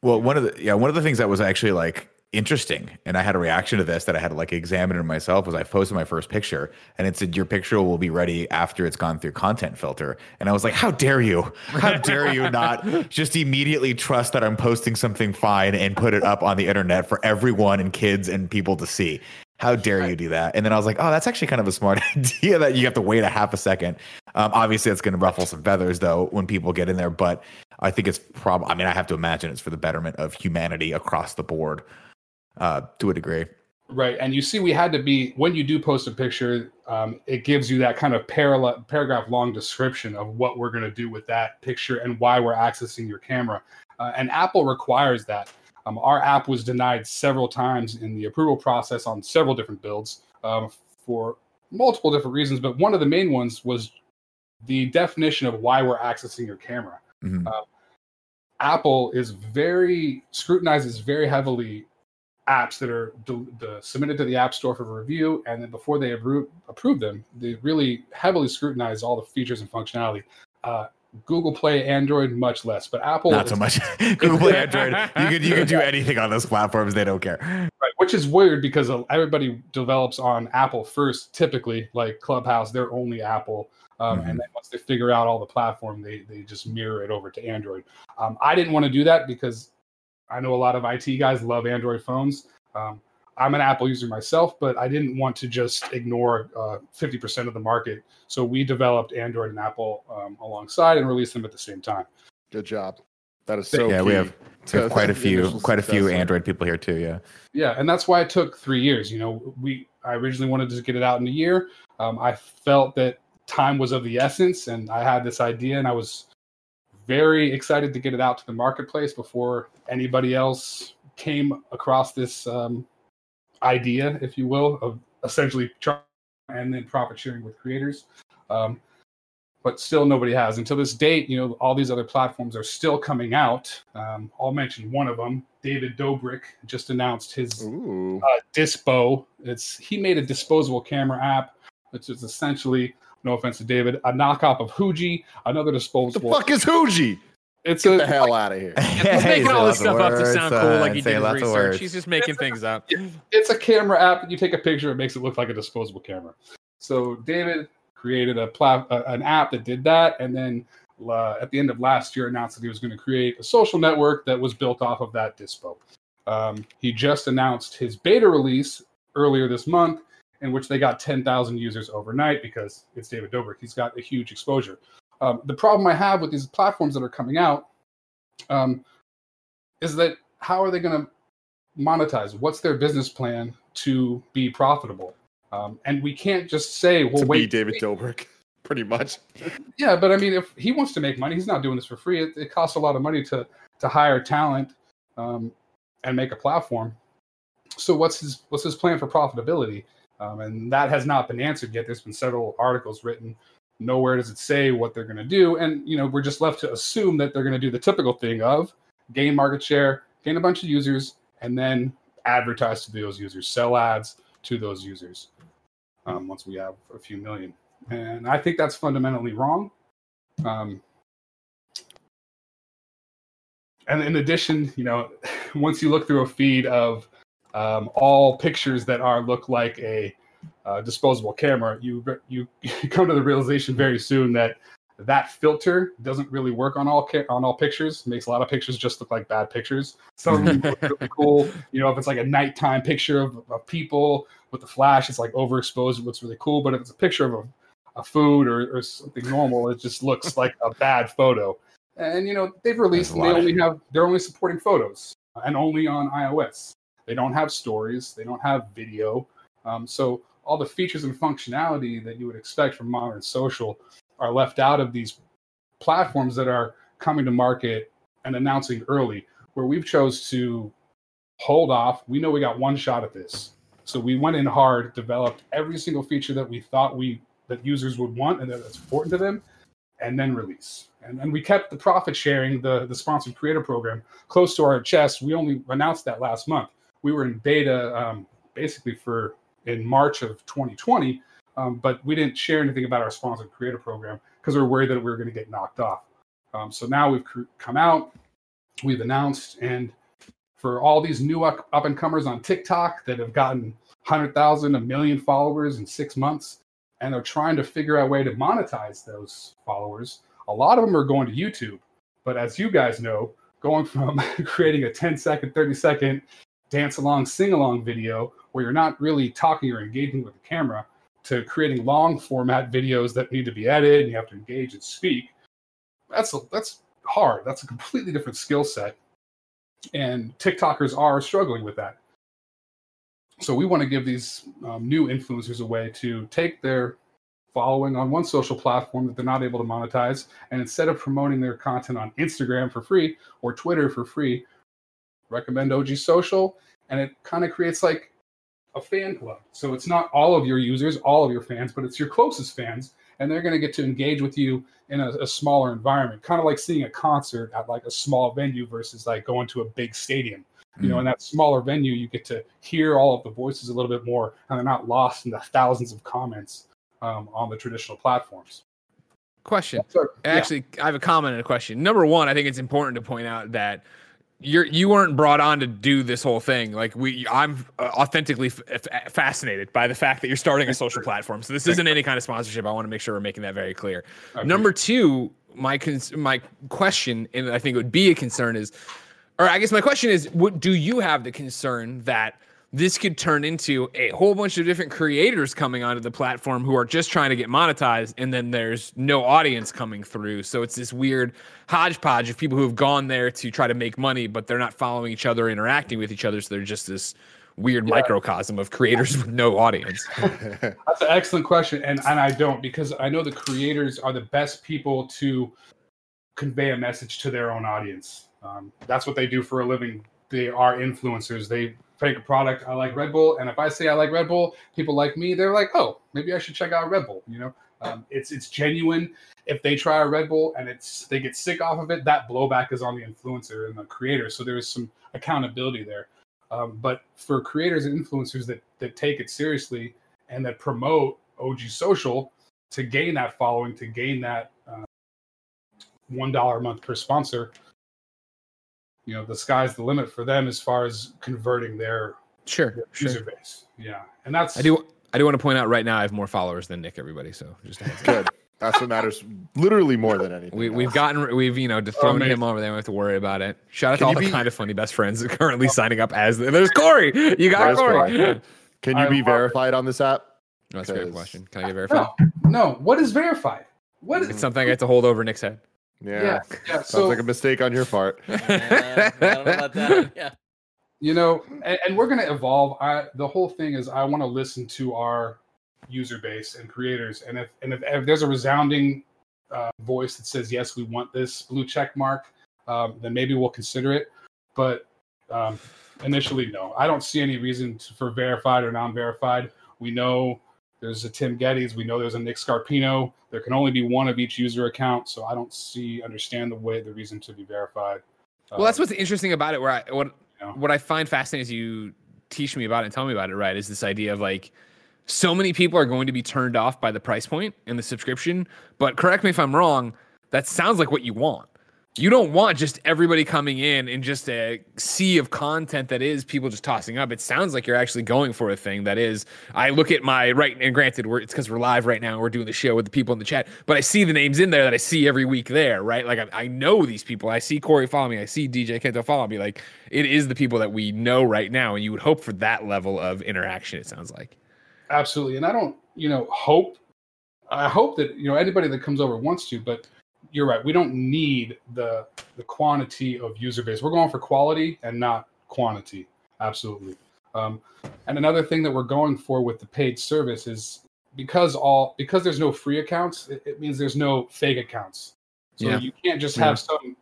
Well, one of the yeah, one of the things that was actually like interesting, and I had a reaction to this that I had to like examine it myself was I posted my first picture and it said your picture will be ready after it's gone through content filter. And I was like, How dare you? How dare you not just immediately trust that I'm posting something fine and put it up on the internet for everyone and kids and people to see? How dare you do that? And then I was like, oh, that's actually kind of a smart idea that you have to wait a half a second. Um, obviously, it's going to ruffle some feathers though when people get in there, but I think it's probably. I mean, I have to imagine it's for the betterment of humanity across the board, uh, to a degree. Right, and you see, we had to be when you do post a picture, um, it gives you that kind of parallel paragraph long description of what we're going to do with that picture and why we're accessing your camera. Uh, and Apple requires that. Um, our app was denied several times in the approval process on several different builds um, for multiple different reasons, but one of the main ones was the definition of why we're accessing your camera. Mhm. Uh, Apple is very scrutinizes very heavily apps that are d- d- submitted to the App Store for review, and then before they approve, approve them, they really heavily scrutinize all the features and functionality. Uh, Google Play, Android, much less, but Apple Not so much. Google Play, Android. You could you could do anything on those platforms. They don't care. Right, which is weird because uh, everybody develops on Apple first, typically, like Clubhouse, they're only Apple. Um, Mhm. And then once they figure out all the platform, they, they just mirror it over to Android. Um, I didn't want to do that because I know a lot of IT guys love Android phones. Um, I'm an Apple user myself, but I didn't want to just ignore uh, 50% of the market. So we developed Android and Apple um, alongside and released them at the same time. Good job. That is so. yeah, we key have, we have quite a few quite a few. Android people here too. Yeah. yeah and that's why it took three years you know we i originally wanted to get it out in a year um, i felt that time was of the essence and i had this idea and i was very excited to get it out to the marketplace before anybody else came across this um, idea if you will of essentially char- and then profit sharing with creators. Um, but still nobody has. Until this date you know all these other platforms are still coming out. Um, i'll mention one of them. David dobrik just announced his uh, dispo. It's he made a disposable camera app which is essentially no offense to david a knockoff of Huji, another disposable. the disposable fuck is Huji? it's Get a the hell out of here. He's making say all this of stuff up to sound cool, son. like he did his lots of research. words. He's just making things up. it's a camera app. That you take a picture, it makes it look like a disposable camera. So David created a plat- uh, an app that did that, and then uh, at the end of last year announced that he was going to create a social network that was built off of that dispo. Um, he just announced his beta release earlier this month, in which they got 10,000 users overnight because it's David Dobrik. He's got a huge exposure. Um, the problem I have with these platforms that are coming out um, is that how are they going to monetize? What's their business plan to be profitable? Um, and we can't just say, well, to be wait, David Dobrik, pretty much. yeah, but I mean, if he wants to make money, he's not doing this for free. It, it costs a lot of money to to hire talent um, and make a platform. So what's his what's his plan for profitability? Um, and that has not been answered yet. There's been several articles written. Nowhere does it say what they're going to do, and you know we're just left to assume that they're going to do the typical thing of gain market share, gain a bunch of users, and then advertise to those users, sell ads to those users. Um, once we have a few million, and I think that's fundamentally wrong. Um, and in addition, you know, once you look through a feed of um, all pictures that are look like a uh, disposable camera, you you come to the realization very soon that that filter doesn't really work on all on all pictures. It makes a lot of pictures just look like bad pictures. Some look really cool. You know, if it's like a nighttime picture of, of people with the flash, it's like overexposed. It looks really cool. But if it's a picture of a, a food or, or something normal, it just looks like a bad photo. And you know, they've released they only have they're only supporting photos and only on iOS. They don't have stories. They don't have video. Um, so all the features and functionality that you would expect from modern social are left out of these platforms that are coming to market and announcing early where we've chose to hold off. We know we got one shot at this. So we went in hard developed every single feature that we thought we that users would want and that that's important to them and then release. And then we kept the profit sharing the the sponsored creator program close to our chest. We only announced that last month we were in beta um, basically for in march of 2020 um, but we didn't share anything about our sponsored creator program because we were worried that we were going to get knocked off. Um, so now we've cr- come out, we've announced, and for all these new up and comers on TikTok that have gotten 100,000, a million followers in six months, and they're trying to figure out a way to monetize those followers, a lot of them are going to YouTube. But as you guys know, going from creating a 10 second, 30 second dance along, sing along video where you're not really talking or engaging with the camera to creating long format videos that need to be edited and you have to engage and speak. That's a, that's hard. That's a completely different skill set. And tiktokers are struggling with that. So we want to give these um, new influencers a way to take their following on one social platform that they're not able to monetize and instead of promoting their content on instagram for free or twitter for free recommend og social and it kind of creates like a fan club. So it's not all of your users, all of your fans, but it's your closest fans, and they're going to get to engage with you in a, a smaller environment, kind of like seeing a concert at like a small venue versus like going to a big stadium. You know, in that smaller venue, you get to hear all of the voices a little bit more, and they're not lost in the thousands of comments um, on the traditional platforms. Question. So, yeah. Actually, I have a comment and a question. Number one, I think it's important to point out that you're you weren't brought on to do this whole thing. Like we, I'm uh, authentically f- fascinated by the fact that you're starting a social platform. So this isn't any kind of sponsorship. I want to make sure we're making that very clear. Number two, my cons- my question, and I think it would be a concern is, or I guess my question is, what do you have the concern that this could turn into a whole bunch of different creators coming onto the platform who are just trying to get monetized, and then there's no audience coming through. So it's this weird hodgepodge of people who have gone there to try to make money, but they're not following each other, interacting with each other. So they're just this weird microcosm of creators with no audience. That's an excellent question, and and I don't because I know the creators are the best people to convey a message to their own audience. Um, that's what they do for a living. They are influencers. They make a product. I like Red Bull, and if I say I like Red Bull, people like me. They're like, oh, maybe I should check out Red Bull. You know, um, it's it's genuine. If they try a Red Bull and it's they get sick off of it, that blowback is on the influencer and the creator. So there is some accountability there. Um, but for creators and influencers that that take it seriously and that promote OG Social to gain that following, to gain that uh, one dollar a month per sponsor, you know, the sky's the limit for them as far as converting their, Sure, their sure. user base. Yeah, and that's I do. I do want to point out right now I have more followers than Nick. Everybody, so just a heads up. Good. That's what matters. Literally more than anything. we, we've gotten we've you know thrown amazing. him over there. We don't have to worry about it. Shout out Can to all the be- kind of funny best friends that are currently oh. signing up as there's Corey. You got There's Corey. Corey. Can you I be love- verified on this app? That's a great 'Cause- question. Can I get verified? no, no. What is verified? What is It's something I get to hold over Nick's head. Yeah. yeah, yeah. Sounds So like a mistake on your part. Yeah, I don't know about that. Yeah. you know and, and we're going to evolve i the whole thing is i want to listen to our user base and creators and if and if, if there's a resounding uh, voice that says yes we want this blue check mark um, then maybe we'll consider it but um, initially no i don't see any reason to, for verified or non-verified we know there's a tim gettys we know there's a nick scarpino there can only be one of each user account so i don't see understand the way the reason to be verified Well, that's what's interesting about it. Where I what Yeah. what I find fascinating as you teach me about it and tell me about it, right? Is this idea of like so many people are going to be turned off by the price point and the subscription. But correct me if I'm wrong. That sounds like what you want. You don't want just everybody coming in and just a sea of content that is people just tossing up. It sounds like you're actually going for a thing that is. I look at my right, and granted, we're, it's because we're live right now. and We're doing the show with the people in the chat, but I see the names in there that I see every week there, right? Like I, I know these people. I see Corey follow me. I see DJ Kento follow me. Like it is the people that we know right now, and you would hope for that level of interaction. It sounds like. Absolutely, and I don't, you know, hope. I hope that you know anybody that comes over wants to, but you're right. We don't need the the quantity of user base. We're going for quality and not quantity. Absolutely. Um, and another thing that we're going for with the paid service is because all because there's no free accounts, it, it means there's no fake accounts. So Yeah. you can't just have some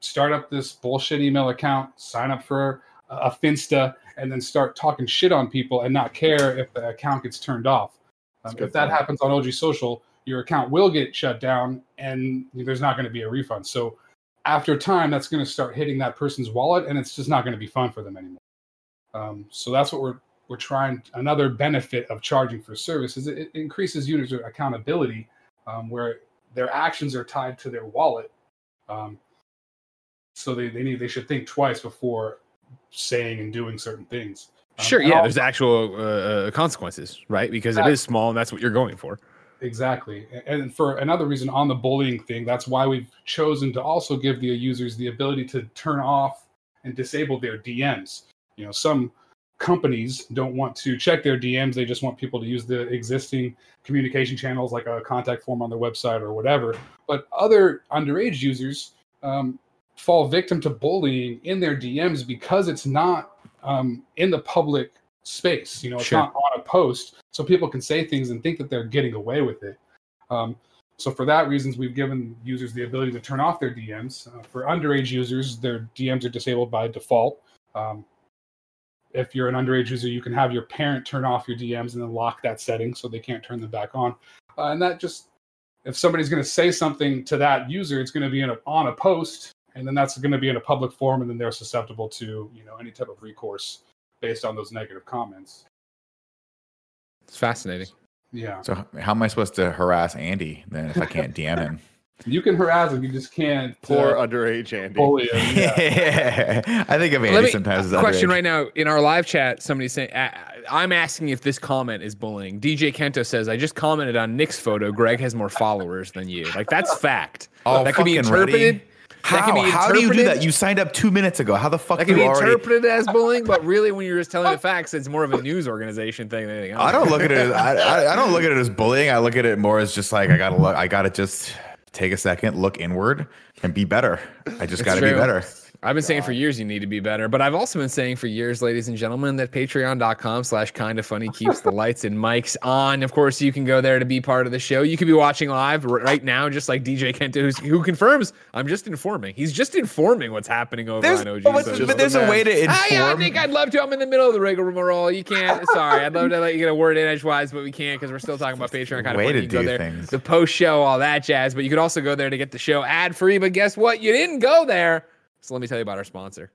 start up this bullshit email account, sign up for a a Finsta, and then start talking shit on people and not care if the account gets turned off. Um, if that point. happens on OG Social, your account will get shut down and there's not going to be a refund. So after time, that's going to start hitting that person's wallet and it's just not going to be fun for them anymore. Um, so that's what we're we're trying. Another benefit of charging for service is it, it increases user accountability, um, where their actions are tied to their wallet. Um, so they, they need they should think twice before saying and doing certain things. Um, Sure, yeah. also- There's actual uh, uh, consequences, right? Because it is small, and that's what you're going for. Exactly. And for another reason on the bullying thing, that's why we've chosen to also give the users the ability to turn off and disable their DMs. You know, some companies don't want to check their DMs, they just want people to use the existing communication channels like a contact form on their website or whatever. But other underage users um, fall victim to bullying in their DMs because it's not um, in the public space. You know, it's Sure. not on a post, so people can say things and think that they're getting away with it. Um, so for that reasons, we've given users the ability to turn off their DMs. Uh, for underage users, their DMs are disabled by default. Um, if you're an underage user, you can have your parent turn off your DMs and then lock that setting so they can't turn them back on. Uh, and that just, if somebody's going to say something to that user, it's going to be in a, on a post, and then that's going to be in a public forum, and then they're susceptible to you know any type of recourse based on those negative comments. It's fascinating. Yeah, So how am I supposed to harass Andy then if I can't DM him? you can harass him, you just can't Poor uh, underage Andy. bully them. Yeah. I think of Andy Let me sometimes as question underage. right now in our live chat. Somebody's saying, uh, "I'm asking if this comment is bullying." DJ Kento says, "I just commented on Nick's photo. Greg has more followers than you. Like that's fact. Oh, that could be interpreted." ready. How? That can be How do you do that? You signed up two minutes ago. How the fuck That can you be already? interpreted as bullying, but really, when you're just telling the facts, it's more of a news organization thing than anything else. I don't look at it. As, I, I don't look at it as bullying. I look at it more as just like I gotta look. I gotta just take a second, look inward, and be better. I just It's gotta be better. I've been saying for years you need to be better, but I've also been saying for years, ladies and gentlemen, that patreon.com slash kind of funny keeps the lights and mics on. Of course, you can go there to be part of the show. You could be watching live right now, just like DJ Kento, who's, who confirms I'm just informing. He's just informing what's happening over There's, on OG. but, social. but there's a way to yeah, I inform. think I'd love to. I'm in the middle of the rigmarole. You can't. Sorry, I'd love to let you get a word in edgewise, but we can't because we're still talking about Patreon. Kind of Way funny. to You can go do there, things. the post show, all that jazz. But you could also go there to get the show ad free. But guess what? You didn't go there. So let me tell you about our sponsor.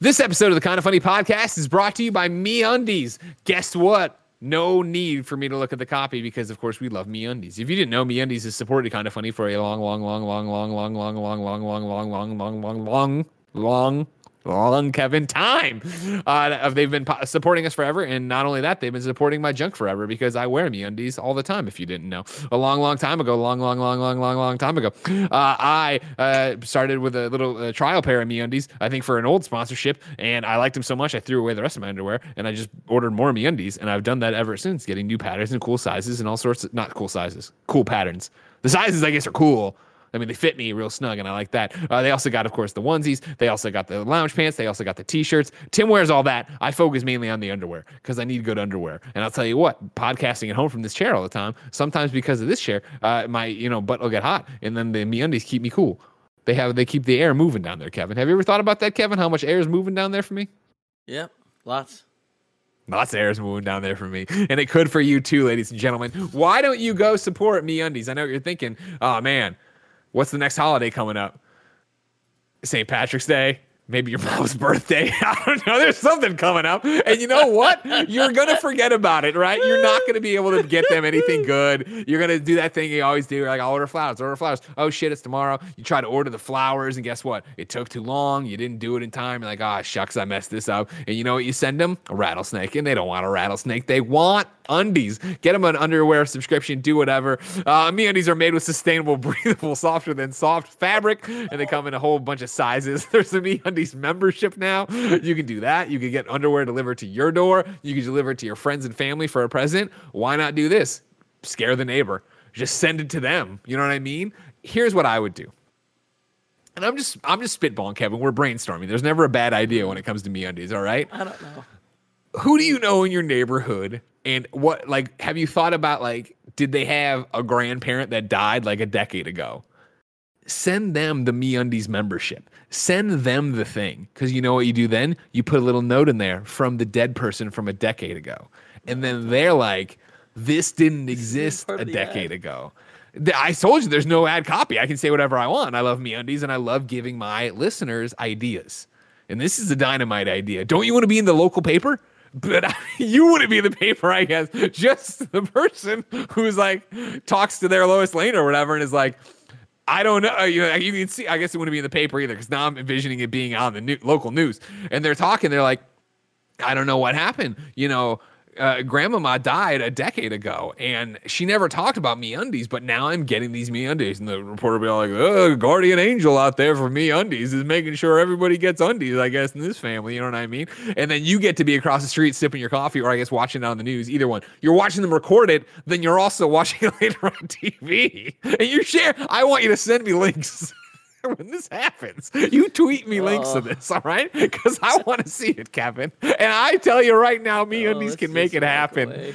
This episode of the Kind of Funny podcast is brought to you by MeUndies. Guess what? No need for me to look at the copy because, of course, we love MeUndies. If you didn't know, MeUndies has supported Kind of Funny for a long, long, long, long, long, long, long, long, long, long, long, long, long, long, long, long, long, Kevin time. Uh, they've been po- supporting us forever, and not only that, they've been supporting my junk forever because I wear MeUndies all the time. If you didn't know, a long, long time ago, long, long, long, long, long, long time ago, uh, I uh, started with a little uh, trial pair of MeUndies. I think for an old sponsorship, and I liked them so much I threw away the rest of my underwear, and I just ordered more MeUndies, and I've done that ever since, getting new patterns and cool sizes and all sorts of not cool sizes, cool patterns. The sizes, I guess, are cool. I mean, they fit me real snug, and I like that. Uh, they also got, of course, the onesies. They also got the lounge pants. They also got the t-shirts. Tim wears all that. I focus mainly on the underwear because I need good underwear. And I'll tell you what, podcasting at home from this chair all the time. Sometimes because of this chair, uh, my you know butt will get hot, and then the MeUndies keep me cool. They have they keep the air moving down there. Kevin, have you ever thought about that, Kevin? How much air is moving down there for me? Yep, lots. Lots of air is moving down there for me. And it could for you too, ladies and gentlemen. Why don't you go support MeUndies? I know what you're thinking. Oh man, what's the next holiday coming up? St. Patrick's Day. Maybe your mom's birthday. I don't know. There's something coming up. And you know what? You're going to forget about it, right? You're not going to be able to get them anything good. You're going to do that thing you always do. You're like, I'll order flowers, order flowers. Oh, shit, it's tomorrow. You try to order the flowers, and guess what? It took too long. You didn't do it in time. You're like, ah, oh, shucks, I messed this up. And you know what you send them? A rattlesnake. And they don't want a rattlesnake. They want undies. Get them an underwear subscription, do whatever. Uh, MeUndies are made with sustainable, breathable, softer than soft fabric, and they come in a whole bunch of sizes. There's a MeUndies membership now. You can do that. You can get underwear delivered to your door. You can deliver it to your friends and family for a present. Why not do this? Scare the neighbor. Just send it to them. You know what I mean? Here's what I would do. And I'm just I'm just spitballing, Kevin. We're brainstorming. There's never a bad idea when it comes to MeUndies, all right? I don't know. Who do you know in your neighborhood and what like have you thought about like did they have a grandparent that died like a decade ago? Send them the MeUndies membership. Send them the thing. Because you know what you do then? You put a little note in there from the dead person from a decade ago. And then they're like, this didn't exist a decade ad. ago. I told you there's no ad copy. I can say whatever I want. I love MeUndies and I love giving my listeners ideas. And this is a dynamite idea. Don't you want to be in the local paper? But you wouldn't be in the paper, I guess. Just the person who's like talks to their lowest lane or whatever and is like, I don't know. You, you can see. I guess it wouldn't be in the paper either because now I'm envisioning it being on the new, local news. And they're talking. They're like, I don't know what happened. You know, uh, grandmama died a decade ago and she never talked about MeUndies, but now I'm getting these MeUndies. And the reporter will be like, oh, guardian angel out there for MeUndies is making sure everybody gets undies, I guess, in this family. You know what I mean? And then you get to be across the street sipping your coffee or I guess watching it on the news. Either one. You're watching them record it, then you're also watching it later on TV. And you share. I want you to send me links. when this happens, you tweet me links of this, all right? Because I want to see it, Kevin. And I tell you right now, me Oh, undies can make it happen.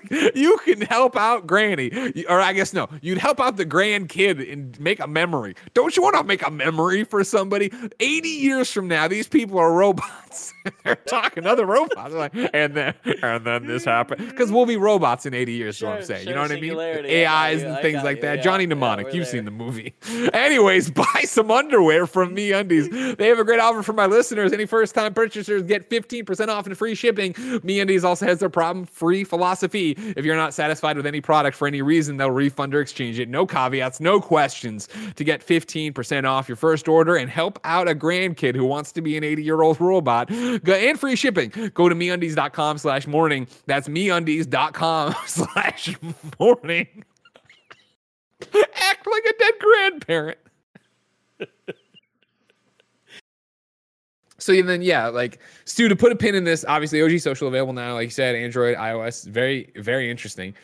you can help out Granny, or I guess no, you'd help out the grandkid and make a memory. Don't you want to make a memory for somebody? 80 years from now, these people are robots. They're talking to other robots, like, and then and then this happened because we'll be robots in 80 years. is what I'm Sure, saying. you know what I mean? singularity. I got AIs and things like you, that. yeah, Johnny Mnemonic, we're you've there. seen the movie. Anyways, buy some underwear from MeUndies. They have a great offer for my listeners. Any first time purchasers get 15% off and free shipping. MeUndies also has their problem free philosophy. If you're not satisfied with any product for any reason, they'll refund or exchange it. No caveats, no questions to get 15% off your first order and help out a grandkid who wants to be an 80 year old robot. And free shipping. Go to meundies.com slash morning. That's meundies.com slash morning. Act like a dead grandparent. so then, yeah, like Stu, to put a pin in this, obviously OG Social available now, like you said, Android, iOS, very, very interesting.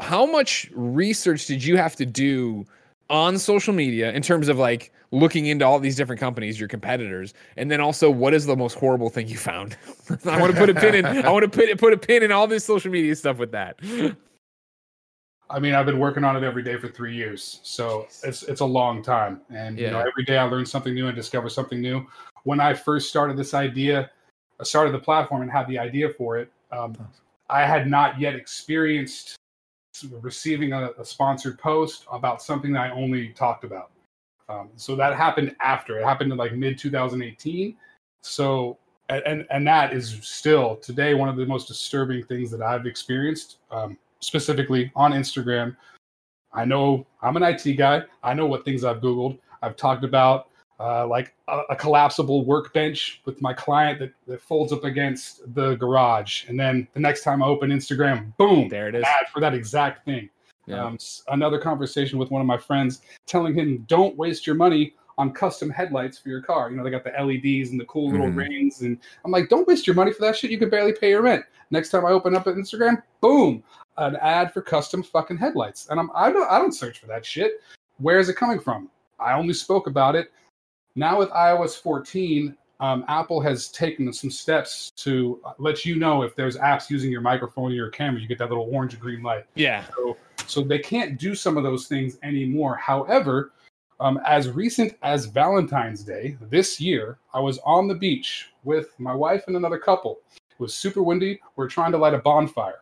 How much research did you have to do on social media in terms of like looking into all these different companies, your competitors, and then also what is the most horrible thing you found? I want to put a pin in. I want to put put a pin in all this social media stuff with that. I mean, I've been working on it every day for three years, so it's it's a long time. And you know, every day I learn something new and discover something new. When I first started this idea, I started the platform and had the idea for it. Um, I had not yet experienced receiving a, a sponsored post about something that I only talked about. Um, so that happened after. It happened in like mid 2018. So and, and that is still today one of the most disturbing things that I've experienced, um, specifically on Instagram. I know I'm an IT guy. I know what things I've Googled. I've talked about uh, like a, a collapsible workbench with my client that, that folds up against the garage. And then the next time I open Instagram, boom, There it is. ad for that exact thing. Yeah. Um, another conversation with one of my friends telling him, don't waste your money on custom headlights for your car. You know, they got the LEDs and the cool little Mhm. rings. And I'm like, don't waste your money for that shit. You could barely pay your rent. Next time I open up an Instagram, boom, an ad for custom fucking headlights. And I'm, I don't, I don't search for that shit. Where is it coming from? I only spoke about it. Now with iOS 14, um, Apple has taken some steps to let you know if there's apps using your microphone or your camera. You get that little orange and green light. Yeah. So, so they can't do some of those things anymore. However, um, as recent as Valentine's Day this year, I was on the beach with my wife and another couple. It was super windy. We are trying to light a bonfire.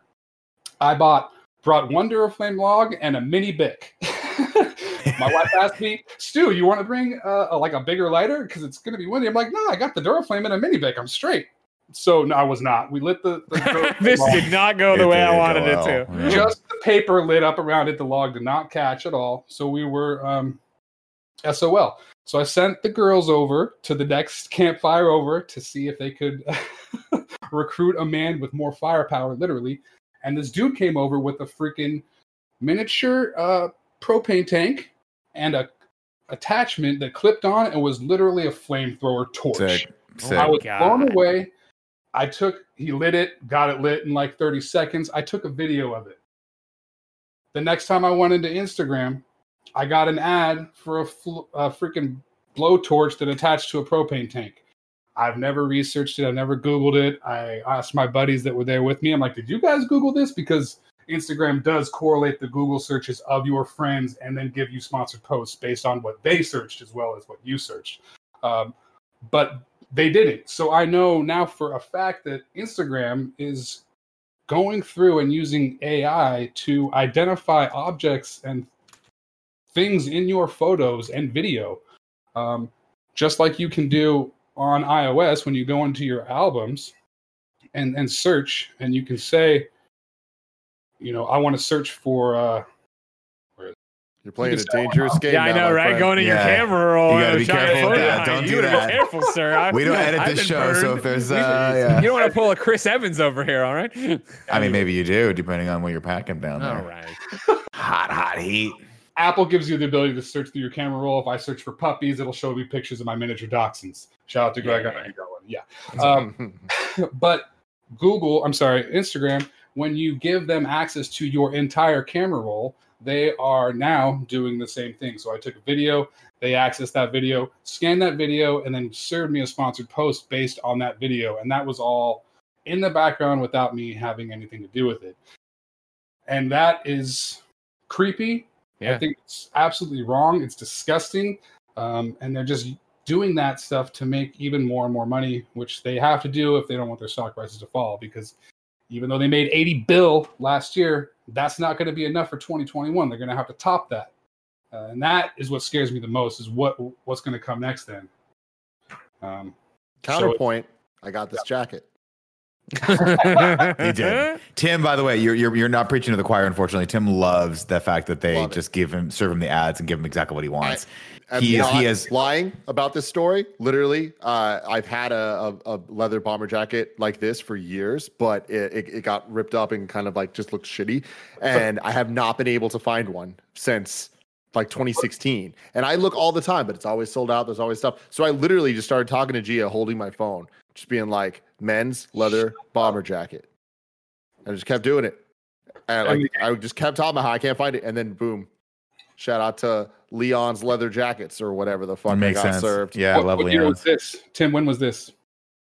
I bought brought one Duraflame log and a mini Bic. my wife asked me, Stu, you want to bring uh, a, like a bigger lighter because it's going to be windy? I'm like, no, I got the Duraflame and a mini Bic. I'm straight. So no, I was not. We lit the. the this log. did not go the It way I wanted it to. Yeah. Just the paper lit up around it. The log did not catch at all. So we were um, SOL. So I sent the girls over to the next campfire over to see if they could recruit a man with more firepower, literally. And this dude came over with a freaking miniature uh, propane tank and a attachment that clipped on and was literally a flamethrower torch. Sick. Oh Sick. I was God. blown away. I took, he lit it, got it lit in like 30 seconds. I took a video of it. The next time I went into Instagram, I got an ad for a, fl- a freaking blowtorch that attached to a propane tank. I've never researched it. I've never Googled it. I asked my buddies that were there with me. I'm like, did you guys Google this? Because Instagram does correlate the Google searches of your friends and then give you sponsored posts based on what they searched as well as what you searched. Um, but they didn't. So I know now for a fact that Instagram is going through and using AI to identify objects and things in your photos and video, um, just like you can do on iOS when you go into your albums and and search, and you can say, you know, I want to search for. Uh, You're playing a dangerous game. Yeah, I know, my right? friend. Going to Yeah. your camera roll. You gotta and be careful with that. Don't you. do You gotta that. Be careful, sir. I, We don't edit this been show, so if there's, We- uh, yeah. you don't want to pull a Chris Evans over here, all right? I mean, maybe you do, depending on what you're packing down there. All right. Hot, hot heat. Apple gives you the ability to search through your camera roll. If I search for puppies, it'll show me pictures of my miniature dachshunds. Shout out to Greg. Yeah. on. Yeah. Um, but Google, I'm sorry, Instagram, when you give them access to your entire camera roll, they are now doing the same thing. So I took a video, they accessed that video, scanned that video, and then served me a sponsored post based on that video. And that was all in the background without me having anything to do with it. And that is creepy. I think it's absolutely wrong. It's disgusting. Um, and they're just doing that stuff to make even more and more money, which they have to do if they don't want their stock prices to fall. Because even though they made 80 bill last year, that's not going to be enough for 2021. They're going to have to top that. Uh, and that is what scares me the most is what what's going to come next then. Um, Counterpoint. I got this jacket. He did. Tim, by the way, you're, you're you're not preaching to the choir. Unfortunately, Tim loves the fact that they Love it. just give him serve him the ads and give him exactly what he wants. I'm He is- he is- lying about this story. Literally, uh, I've had a, a, a leather bomber jacket like this for years, but it, it, it got ripped up and kind of like just looked shitty. And I have not been able to find one since like 2016. And I look all the time, but it's always sold out. There's always stuff. So I literally just started talking to Gia, holding my phone, just being like, "Men's leather bomber jacket," and I just kept doing it. And like I just kept talking about how I can't find it, and then boom, shout out to Leon's leather jackets or whatever the fuck I Makes got sense. served. Yeah, what, lovely. what year was this? Tim, when was this?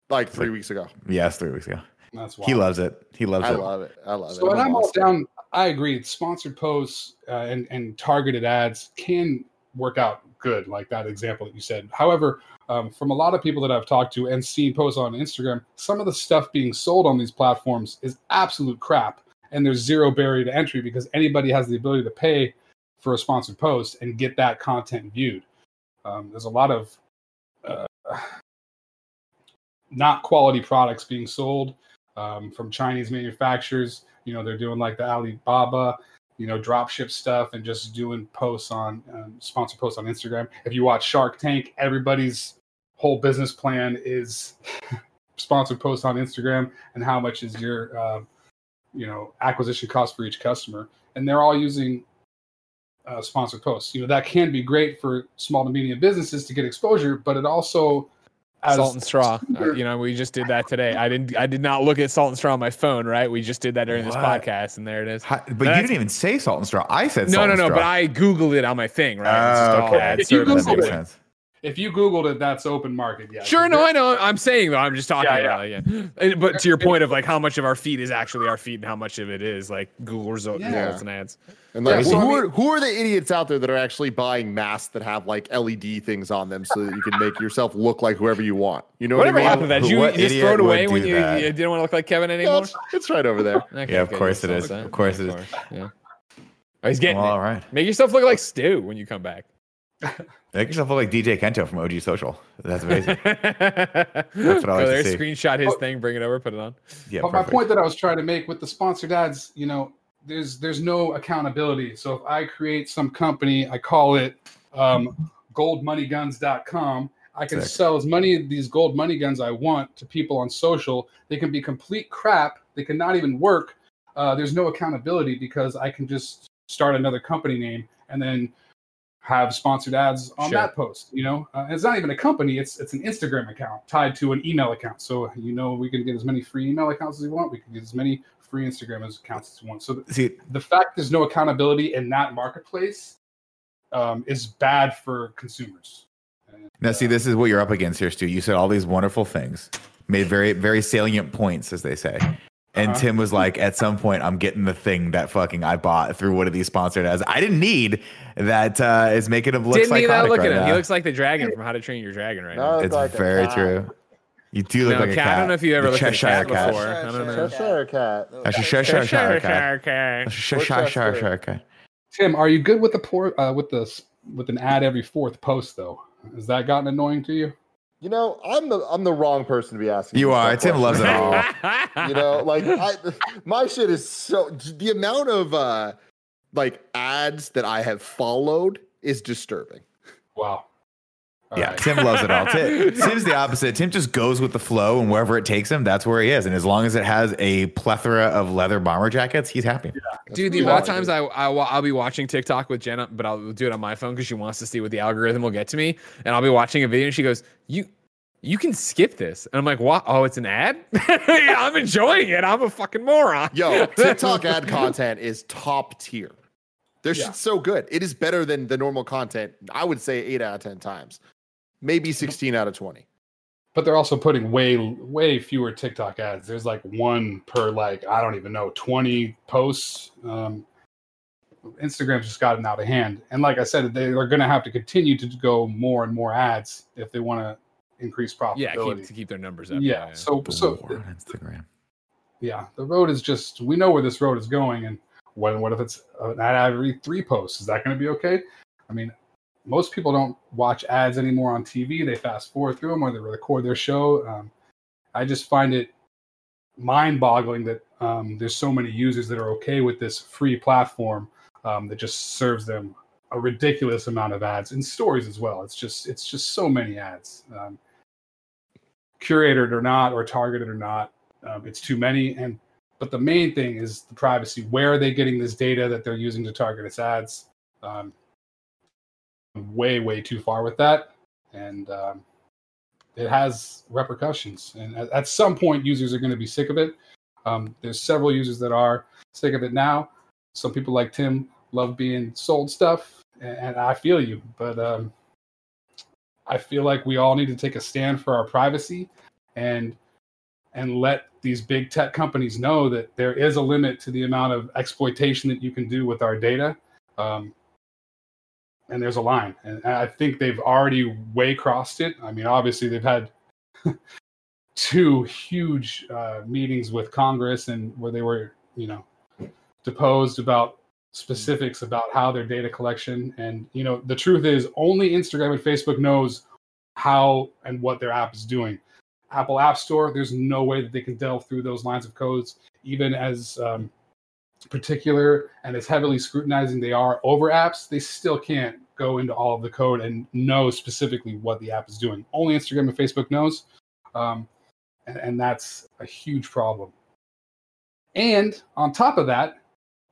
like three weeks ago. Yes, three weeks ago. That's He loves it. He loves I it. I love it. I love So it. when I'm a I'm all monster. down, I agree. Sponsored posts uh, and and targeted ads can work out good, like that example that you said. However, um, from a lot of people that I've talked to and seen posts on Instagram, some of the stuff being sold on these platforms is absolute crap, and there's zero barrier to entry because anybody has the ability to pay for a sponsored post and get that content viewed. Um, there's a lot of uh, not quality products being sold um, from Chinese manufacturers. You know, they're doing like the Alibaba, you know, drop ship stuff and just doing posts on um, sponsored posts on Instagram. If you watch Shark Tank, everybody's whole business plan is sponsored posts on Instagram and how much is your, uh, you know, acquisition cost for each customer. And they're all using uh, sponsored posts. You know, that can be great for small to medium businesses to get exposure, but it also as salt and straw. Uh, you know, we just did that today. I didn't. I did not look at salt and straw on my phone. Right? We just did that during this podcast, and there it is. Hi- but you didn't even say salt and straw. I said No, salt no, and no. straw. But I googled it on my thing. Right? It's just all okay. you that service. Google makes it- sense. If you Googled it, that's open market. Yeah. Sure, no, I know. I'm saying though. I'm just talking Yeah, about it. Yeah. And- But to your point of like how much of our feed is actually our feed and how much of it is like Google result, Yeah. results and ads. And like, Yeah, so who, are, who are the idiots out there that are actually buying masks that have like LED things on them so that you can make yourself look like whoever you want? You know Whatever what I mean? happened to that? Did you What you just throw it away when you, you didn't want to look like Kevin No, anymore? it's, it's right over there. Okay, Yeah, of good. course it Yes, is. okay. Of course it is. Yeah. Oh, he's getting Well, it. all right. Make yourself look like Stu when you come back. Make yourself look like DJ Kento from OG Social. That's amazing. That's what I like to there, see. screenshot his Oh. thing, bring it over, put it on. Yeah, but my point that I was trying to make with the sponsored ads, you know, there's there's no accountability. So if I create some company, I call it um, goldmoneyguns.com. I can Sick. sell as many of these gold money guns I want to people on social. They can be complete crap. They can not even work. Uh, there's no accountability because I can just start another company name and then have sponsored ads on Sure. that post. You know, uh, it's not even a company; it's it's an Instagram account tied to an email account. So you know, we can get as many free email accounts as we want. We can get as many free Instagram as accounts as we want. So th- See, the fact there's no accountability in that marketplace um, is bad for consumers. And, now see, this is what you're up against here, Stu. You said all these wonderful things, made very, very salient points, as they say. And Uh-huh. Tim was like, at some point, I'm getting the thing that fucking I bought through one of these sponsored ads. I didn't need that uh, is making him look Didn't need that. psychotic Look right at him. He looks like the dragon from How to Train Your Dragon right No, now. It's like very true. You do look No, like a cat, cat. I don't know if you ever The looked at a cat cat. before. I don't know. Cheshire cat. That's a Cheshire Cheshire cat. cat. Cheshire Cheshire cat. Tim, are you good with the poor uh, with the with an ad every fourth post though? Has that gotten annoying to you? You know, I'm the I'm the wrong person to be asking. You are. Tim loves it all. you know like I, my shit is so the amount of uh like ads that i have followed is disturbing Wow. All Yeah, right. Tim loves it all. Tim, Tim's the opposite. Tim just goes with the flow, and wherever it takes him, that's where he is. And as long as it has a plethora of leather bomber jackets, he's happy. Dude, the pretty amount of times. I, I I'll be watching TikTok with Jenna, but I'll do it on my phone because she wants to see what the algorithm will get to me. And I'll be watching a video, and she goes, "You, you can skip this." And I'm like, "What? Oh, it's an ad? yeah, I'm enjoying it. I'm a fucking moron." yo tiktok ad content is top tier they're Yeah. just so good it is better than the normal content i would say 8 out of 10 times maybe 16 out of 20 But they're also putting way way fewer TikTok ads. There's like one per like I don't even know 20 posts. Um, Instagram's just gotten out of hand, and like I said, they are going to have to continue to go more and more ads if they want to increase profitability. Yeah, keep, to keep their numbers up. yeah. So so War on Instagram. yeah, the road is just we know where this road is going, and what what if it's an ad every three posts? Is that going to be okay? I mean, most people don't watch ads anymore on TV. They fast forward through them or they record their show. Um, I just find it mind-boggling that um, there's so many users that are okay with this free platform um, that just serves them a ridiculous amount of ads and stories as well. It's just it's just so many ads, um, curated or not, or targeted or not. Um, it's too many, and but the main thing is the privacy. Where are they getting this data that they're using to target its ads? Um, way way too far with that, and um, it has repercussions. And at, at some point, users are going to be sick of it. Um, there's several users that are sick of it now. Some people like Tim love being sold stuff, and, and I feel you, but um, I feel like we all need to take a stand for our privacy and and let these big tech companies know that there is a limit to the amount of exploitation that you can do with our data. Um, and there's a line, and I think they've already way crossed it. I mean, obviously they've had two huge uh, meetings with Congress, and where they were, you know, deposed about specifics about how their data collection. And you know the truth is only instagram and facebook knows how and what their app is doing. Apple app store there's no way that they can delve through those lines of codes. Even as um, particular and as heavily scrutinizing they are over apps they still can't go into all of the code and know specifically what the app is doing only instagram and facebook knows um, and, and that's a huge problem and on top of that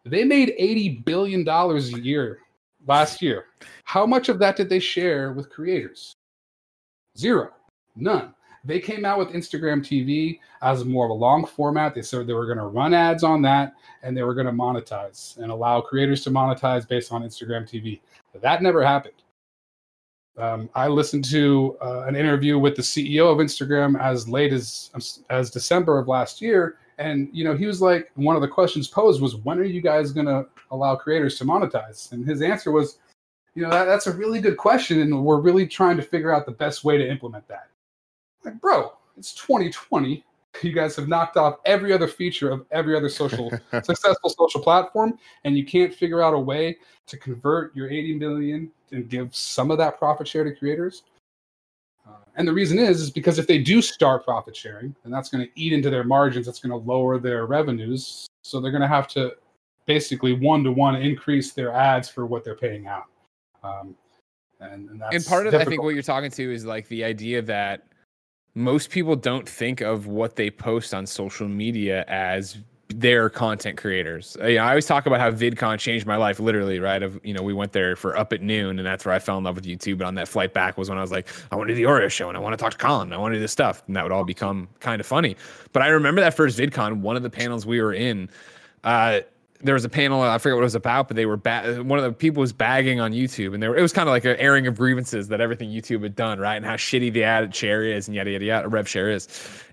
they made $80 billion a year last year. How much of that did they share with creators? Zero. None. They came out with Instagram TV as more of a long format. They said they were going to run ads on that and they were going to monetize and allow creators to monetize based on Instagram TV. But that never happened. Um, I listened to uh, an interview with the CEO of Instagram as late as as December of last year, and you know he was like, one of the questions posed was, "When are you guys going to allow creators to monetize?" And his answer was, "You know that, that's a really good question, and we're really trying to figure out the best way to implement that." Like, bro, it's 2020. you guys have knocked off every other feature of every other social successful social platform, and you can't figure out a way to convert your 80 million and give some of that profit share to creators. Uh, and the reason is, is because if they do start profit sharing, then that's going to eat into their margins. That's going to lower their revenues. So they're going to have to basically one to one increase their ads for what they're paying out. Um, and, and, and part of difficult. I think what you're talking to is like the idea that most people don't think of what they post on social media as their content creators. I, I always talk about how VidCon changed my life, literally, right? Of you know, we went there for up at noon, and that's where I fell in love with YouTube. But on that flight back was when I was like, I want to do the Oreo show, and I want to talk to Colin, I want to do this stuff, and that would all become kind of funny. But I remember that first VidCon, one of the panels we were in. Uh, there was a panel I forget what it was about, but they were ba- one of the people was bagging on YouTube, and they were, it was kind of like an airing of grievances that everything YouTube had done, right, and how shitty the ad share is, and yada yada yada, rev share is.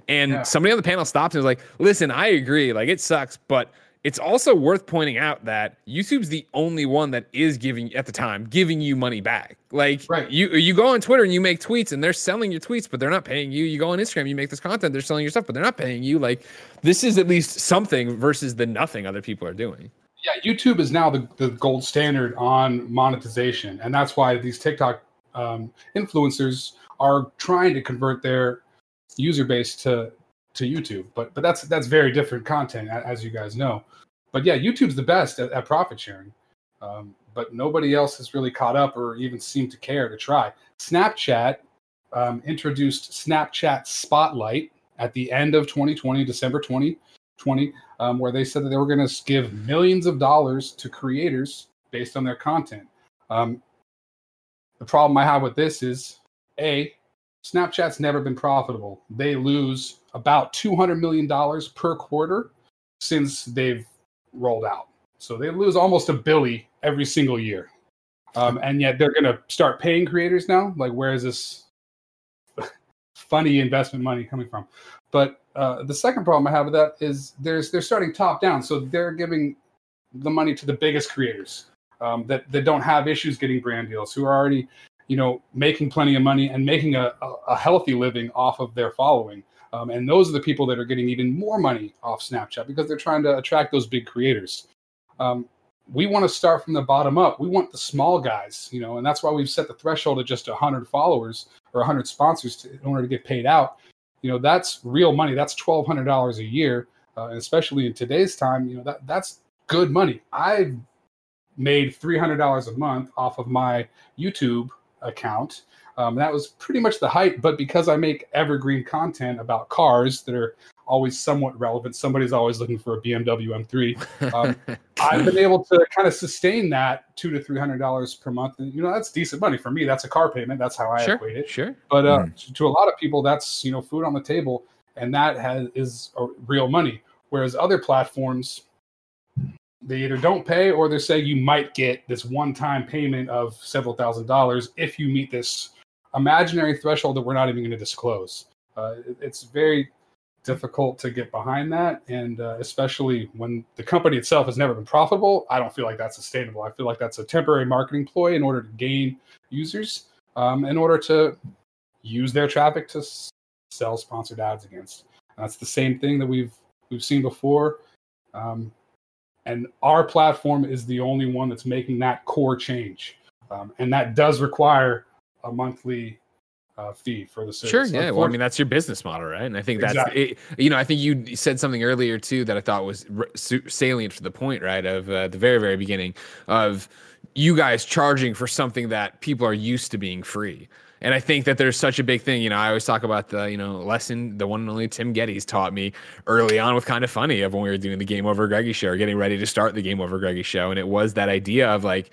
And yeah. somebody on the panel stopped and was like, "Listen, I agree. Like it sucks, but." It's also worth pointing out that YouTube's the only one that is giving at the time giving you money back. Like right. you you go on Twitter and you make tweets and they're selling your tweets, but they're not paying you. You go on Instagram, you make this content, they're selling your stuff, but they're not paying you. Like this is at least something versus the nothing other people are doing. Yeah, YouTube is now the, the gold standard on monetization, and that's why these TikTok um, influencers are trying to convert their user base to to YouTube. But but that's that's very different content, as you guys know. But yeah, YouTube's the best at, at profit sharing. Um, but nobody else has really caught up or even seemed to care to try. Snapchat um, introduced Snapchat Spotlight at the end of 2020, December 2020, um, where they said that they were going to give millions of dollars to creators based on their content. Um, the problem I have with this is A, Snapchat's never been profitable. They lose about $200 million per quarter since they've rolled out. So they lose almost a billy every single year. Um, and yet they're going to start paying creators now. Like, where is this funny investment money coming from? But uh, the second problem I have with that is there's they're starting top down, so they're giving the money to the biggest creators um, that that don't have issues getting brand deals, who are already you know, making plenty of money and making a, a, a healthy living off of their following. Um, and those are the people that are getting even more money off Snapchat because they're trying to attract those big creators. Um, we want to start from the bottom up. We want the small guys, you know, and that's why we've set the threshold at just 100 followers or 100 sponsors to, in order to get paid out. You know, that's real money. That's $1,200 a year, uh, especially in today's time. You know, that that's good money. I've made $300 a month off of my YouTube account. Um, that was pretty much the height. But because I make evergreen content about cars that are always somewhat relevant, somebody's always looking for a BMW M3. Um, I've been able to kind of sustain that two to three hundred dollars per month, and you know that's decent money for me. That's a car payment. That's how I sure, equate it. Sure. But uh, mm. to, to, a lot of people, that's you know food on the table, and that has is real money. Whereas other platforms, they either don't pay or they say you might get this one-time payment of several thousand dollars if you meet this imaginary threshold that we're not even going to disclose. Uh, it's very difficult to get behind that, and uh, especially when the company itself has never been profitable, I don't feel like that's sustainable. I feel like that's a temporary marketing ploy in order to gain users, um, in order to use their traffic to sell sponsored ads against. And that's the same thing that we've we've seen before. Um, and our platform is the only one that's making that core change. Um, and that does require a monthly uh, fee for the service. Sure, yeah. Well, I mean, that's your business model, right? And I think that's, exactly. it, you know, I think you said something earlier too that I thought was salient to the point, right? Of uh, the very, very beginning of you guys charging for something that people are used to being free. And I think that there's such a big thing. You know, I always talk about the, you know, lesson the one and only Tim Gettys taught me early on with kind of funny of when we were doing the Game Over Greggy show or getting ready to start the Game Over Greggy show. And it was that idea of like,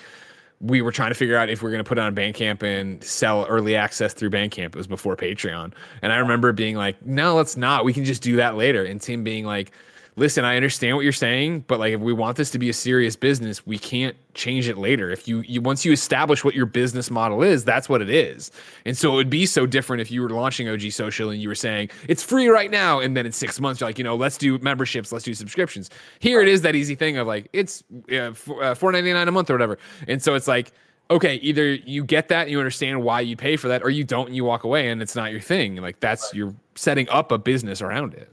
we were trying to figure out if we are going to put it on Bandcamp and sell early access through Bandcamp. It was before Patreon. And I remember being like, no, let's not. We can just do that later. And Tim being like, listen, I understand what you're saying, but like if we want this to be a serious business, we can't change it later. If you, you once you establish what your business model is, that's what it is. And so it would be so different if you were launching OG Social and you were saying it's free right now, and then in six months you're like, you know, let's do memberships, let's do subscriptions. Here it is that easy thing of like it's uh, four ninety nine a month or whatever, and so it's like okay, either you get that and you understand why you pay for that, or you don't and you walk away and it's not your thing. Like that's right. you're setting up a business around it.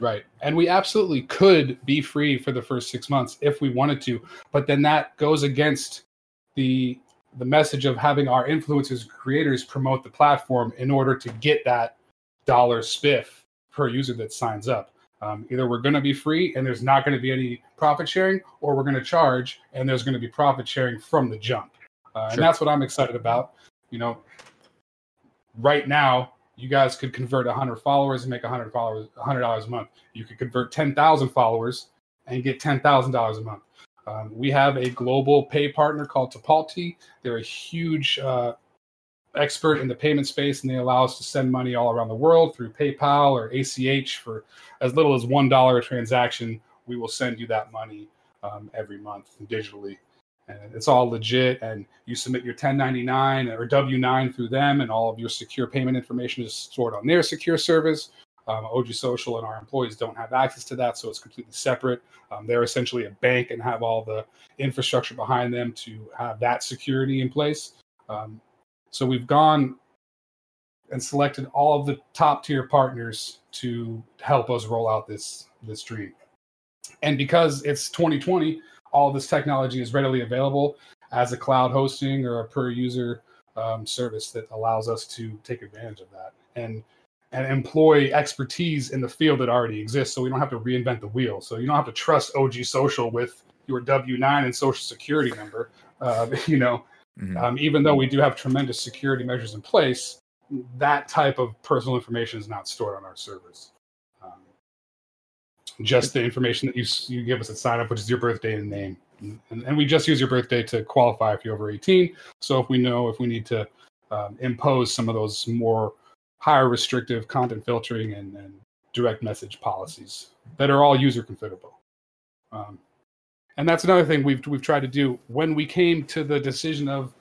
Right. And we absolutely could be free for the first six months if we wanted to. But then that goes against the the message of having our influencers creators promote the platform in order to get that dollar spiff per user that signs up. Um, either we're going to be free and there's not going to be any profit sharing, or we're going to charge and there's going to be profit sharing from the jump. Uh, And that's what I'm excited about. You know, right now, you guys could convert 100 followers and make 100 followers $100 a month. You could convert 10,000 followers and get $10,000 a month. Um, we have a global pay partner called Tipalti. They're a huge uh, expert in the payment space, and they allow us to send money all around the world through PayPal or ACH for as little as one dollar a transaction. We will send you that money um, every month digitally, and it's all legit. And you submit your 1099 or W9 through them, and all of your secure payment information is stored on their secure service. Um, OG Social and our employees don't have access to that, so it's completely separate. Um, they're essentially a bank and have all the infrastructure behind them to have that security in place. Um, so we've gone and selected all of the top tier partners to help us roll out this this dream. And because it's 2020, all this technology is readily available as a cloud hosting or a per user um, service that allows us to take advantage of that and and employ expertise in the field that already exists. So we don't have to reinvent the wheel. So you don't have to trust OG Social with your W nine and Social Security number. Uh, you know, Mhm. um, even though we do have tremendous security measures in place, that type of personal information is not stored on our servers. Just the information that you you give us at sign up, which is your birthday and name, and, and we just use your birthday to qualify if you're over 18. So if we know if we need to um, impose some of those more higher restrictive content filtering and, and direct message policies that are all user configurable. Um, and that's another thing we've we've tried to do when we came to the decision of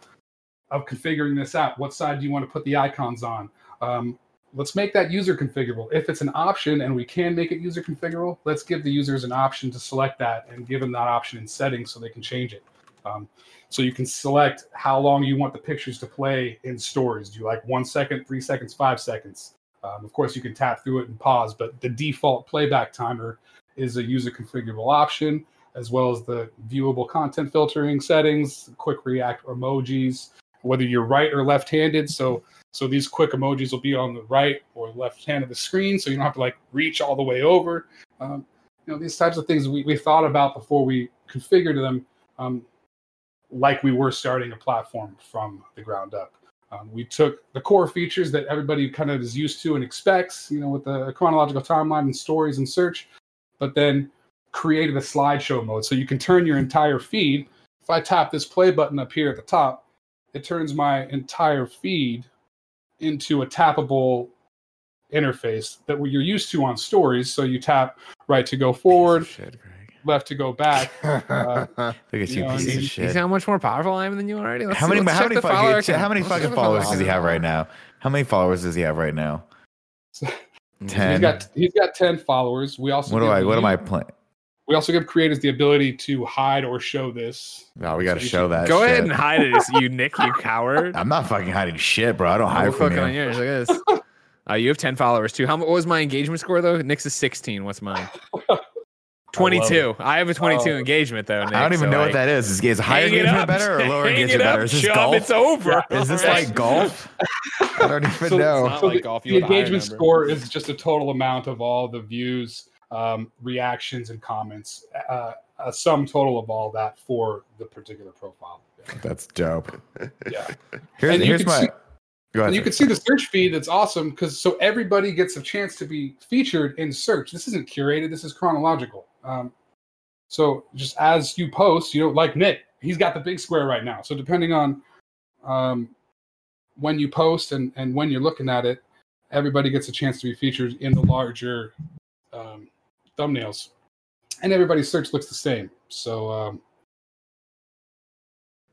of configuring this app. What side do you want to put the icons on? Um, let's make that user configurable. If it's an option and we can make it user configurable, let's give the users an option to select that and give them that option in settings so they can change it. Um, so you can select how long you want the pictures to play in stories. Do you like one second, three seconds, five seconds? Um, of course, you can tap through it and pause, but the default playback timer is a user configurable option, as well as the viewable content filtering settings, quick react emojis, whether you're right or left-handed. So so these quick emojis will be on the right or left hand of the screen, so you don't have to like reach all the way over. Um, you know, these types of things we, we thought about before we configured them, um, like we were starting a platform from the ground up. Um, we took the core features that everybody kind of is used to and expects, you know, with the chronological timeline and stories and search, but then created a slideshow mode. So you can turn your entire feed. If I tap this play button up here at the top, it turns my entire feed into a tappable interface that you're used to on stories. So you tap right to go forward, Shit, left to go back. Uh, Look at you, you know, piece and of you- You shit. see how much more powerful I am than you already? Let's How many? let's How many the follower fucking? count. How many Let's fucking followers does he have right now? How many followers does he have right now? he's Ten. got he's got ten followers. We also What do I? What am I you- playing? We also give creators the ability to hide or show this. No, we got to So show should- that. Go shit. ahead and hide it, you Nick, you coward. I'm not fucking hiding shit, bro. I don't We're hide from clicking on you. yours. Look at this. Uh, you have 10 followers too. How what was my engagement score though? Nick's is 16. What's mine? 22. I, have a 22 Oh. engagement though. Nick, I don't even so, know like, what that is. Is, is higher engagement up. better or lower Hang it engagement up, better? Is this chub. golf? It's over. Is this like golf? I don't even So- know. Not So like the, golf, you the with a engagement number. score is just a total amount of all the views, um, reactions, and comments. Uh, a sum total of all that for the particular profile. That's dope. Yeah. Here's, And here's my. see- Go ahead. And you can see the search feed that's awesome because so everybody gets a chance to be featured in search. This isn't curated, this is chronological. Um, so just as you post, you know, like Nick, he's got the big square right now. So depending on um, when you post and, and when you're looking at it, everybody gets a chance to be featured in the larger um, thumbnails. And everybody's search looks the same. So um,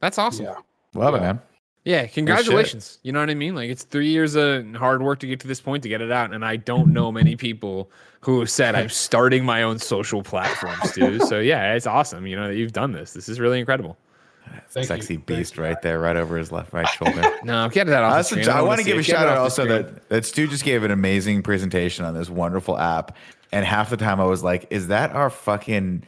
That's awesome. yeah. Love it, man. Yeah, congratulations. You know what I mean? Like it's three years of hard work to get to this point to get it out, and I don't know many people who have said I'm starting my own social platforms, dude. So yeah, it's awesome. You know that you've done this. This is really incredible. Thank Sexy you. Thank beast you. right there, right over his left right shoulder. No, get that off. Uh, the so screen. I want to give a shout out also that, that Stu just gave an amazing presentation on this wonderful app. And half the time I was like, is that our fucking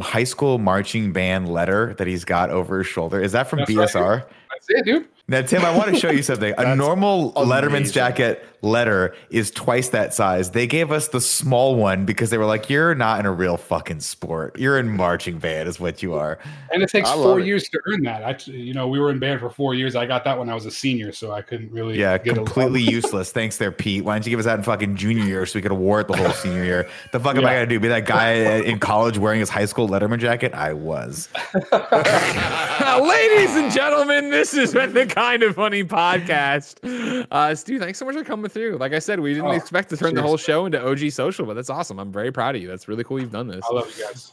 high school marching band letter that he's got over his shoulder? Is that from That's right. BSR? That's it, dude. Now, Tim, I want to show you something. A That's normal Letterman's jacket letter is twice that size. They gave us the small one because they were like, "You're not in a real fucking sport. You're in marching band, is what you are." And it takes I love four it. years to earn that. I, you know, we were in band for four years. I got that when I was a senior, so I couldn't really. Yeah, get a- completely useless. Thanks, there, Pete. Why don't you give us that in fucking junior year so we could award the whole senior year? The fuck am I gonna do? Be that guy in college wearing his high school Letterman jacket? I was. Ladies and gentlemen, this has been the kind of funny podcast. Uh, Stu, thanks so much for coming through. Like I said, we didn't Oh, expect to turn the whole show into OG social, but that's awesome. I'm very proud of you. That's really cool you've done this. I love you guys.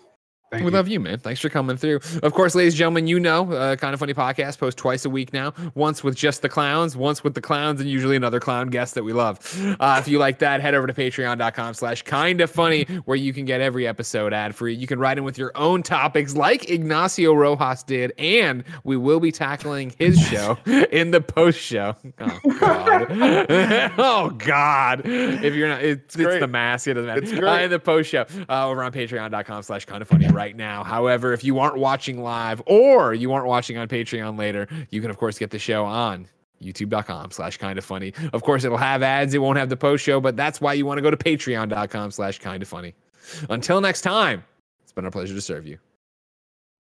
Thank we you. love you, man. Thanks for coming through. Of course, ladies and gentlemen, you know, uh, kind of funny podcast post twice a week now. Once with just the clowns, once with the clowns, and usually another clown guest that we love. Uh, if you like that, head over to Patreon.com/slash Kind of Funny, where you can get every episode ad free. You can write in with your own topics, like Ignacio Rojas did, and we will be tackling his show in the post show. Oh God! oh God! If you're not, it's, it's, great. the mask. It doesn't matter. It's Uh, great. in the post show uh, over on patreon.com slash kind of funny Mm-hmm. right now. However, if you aren't watching live or you aren't watching on Patreon later, you can of course get the show on youtube.com slash kind of funny. Of course, it'll have ads. It won't have the post show, but that's why you want to go to patreon.com slash kind of funny. Until next time, it's been a pleasure to serve you.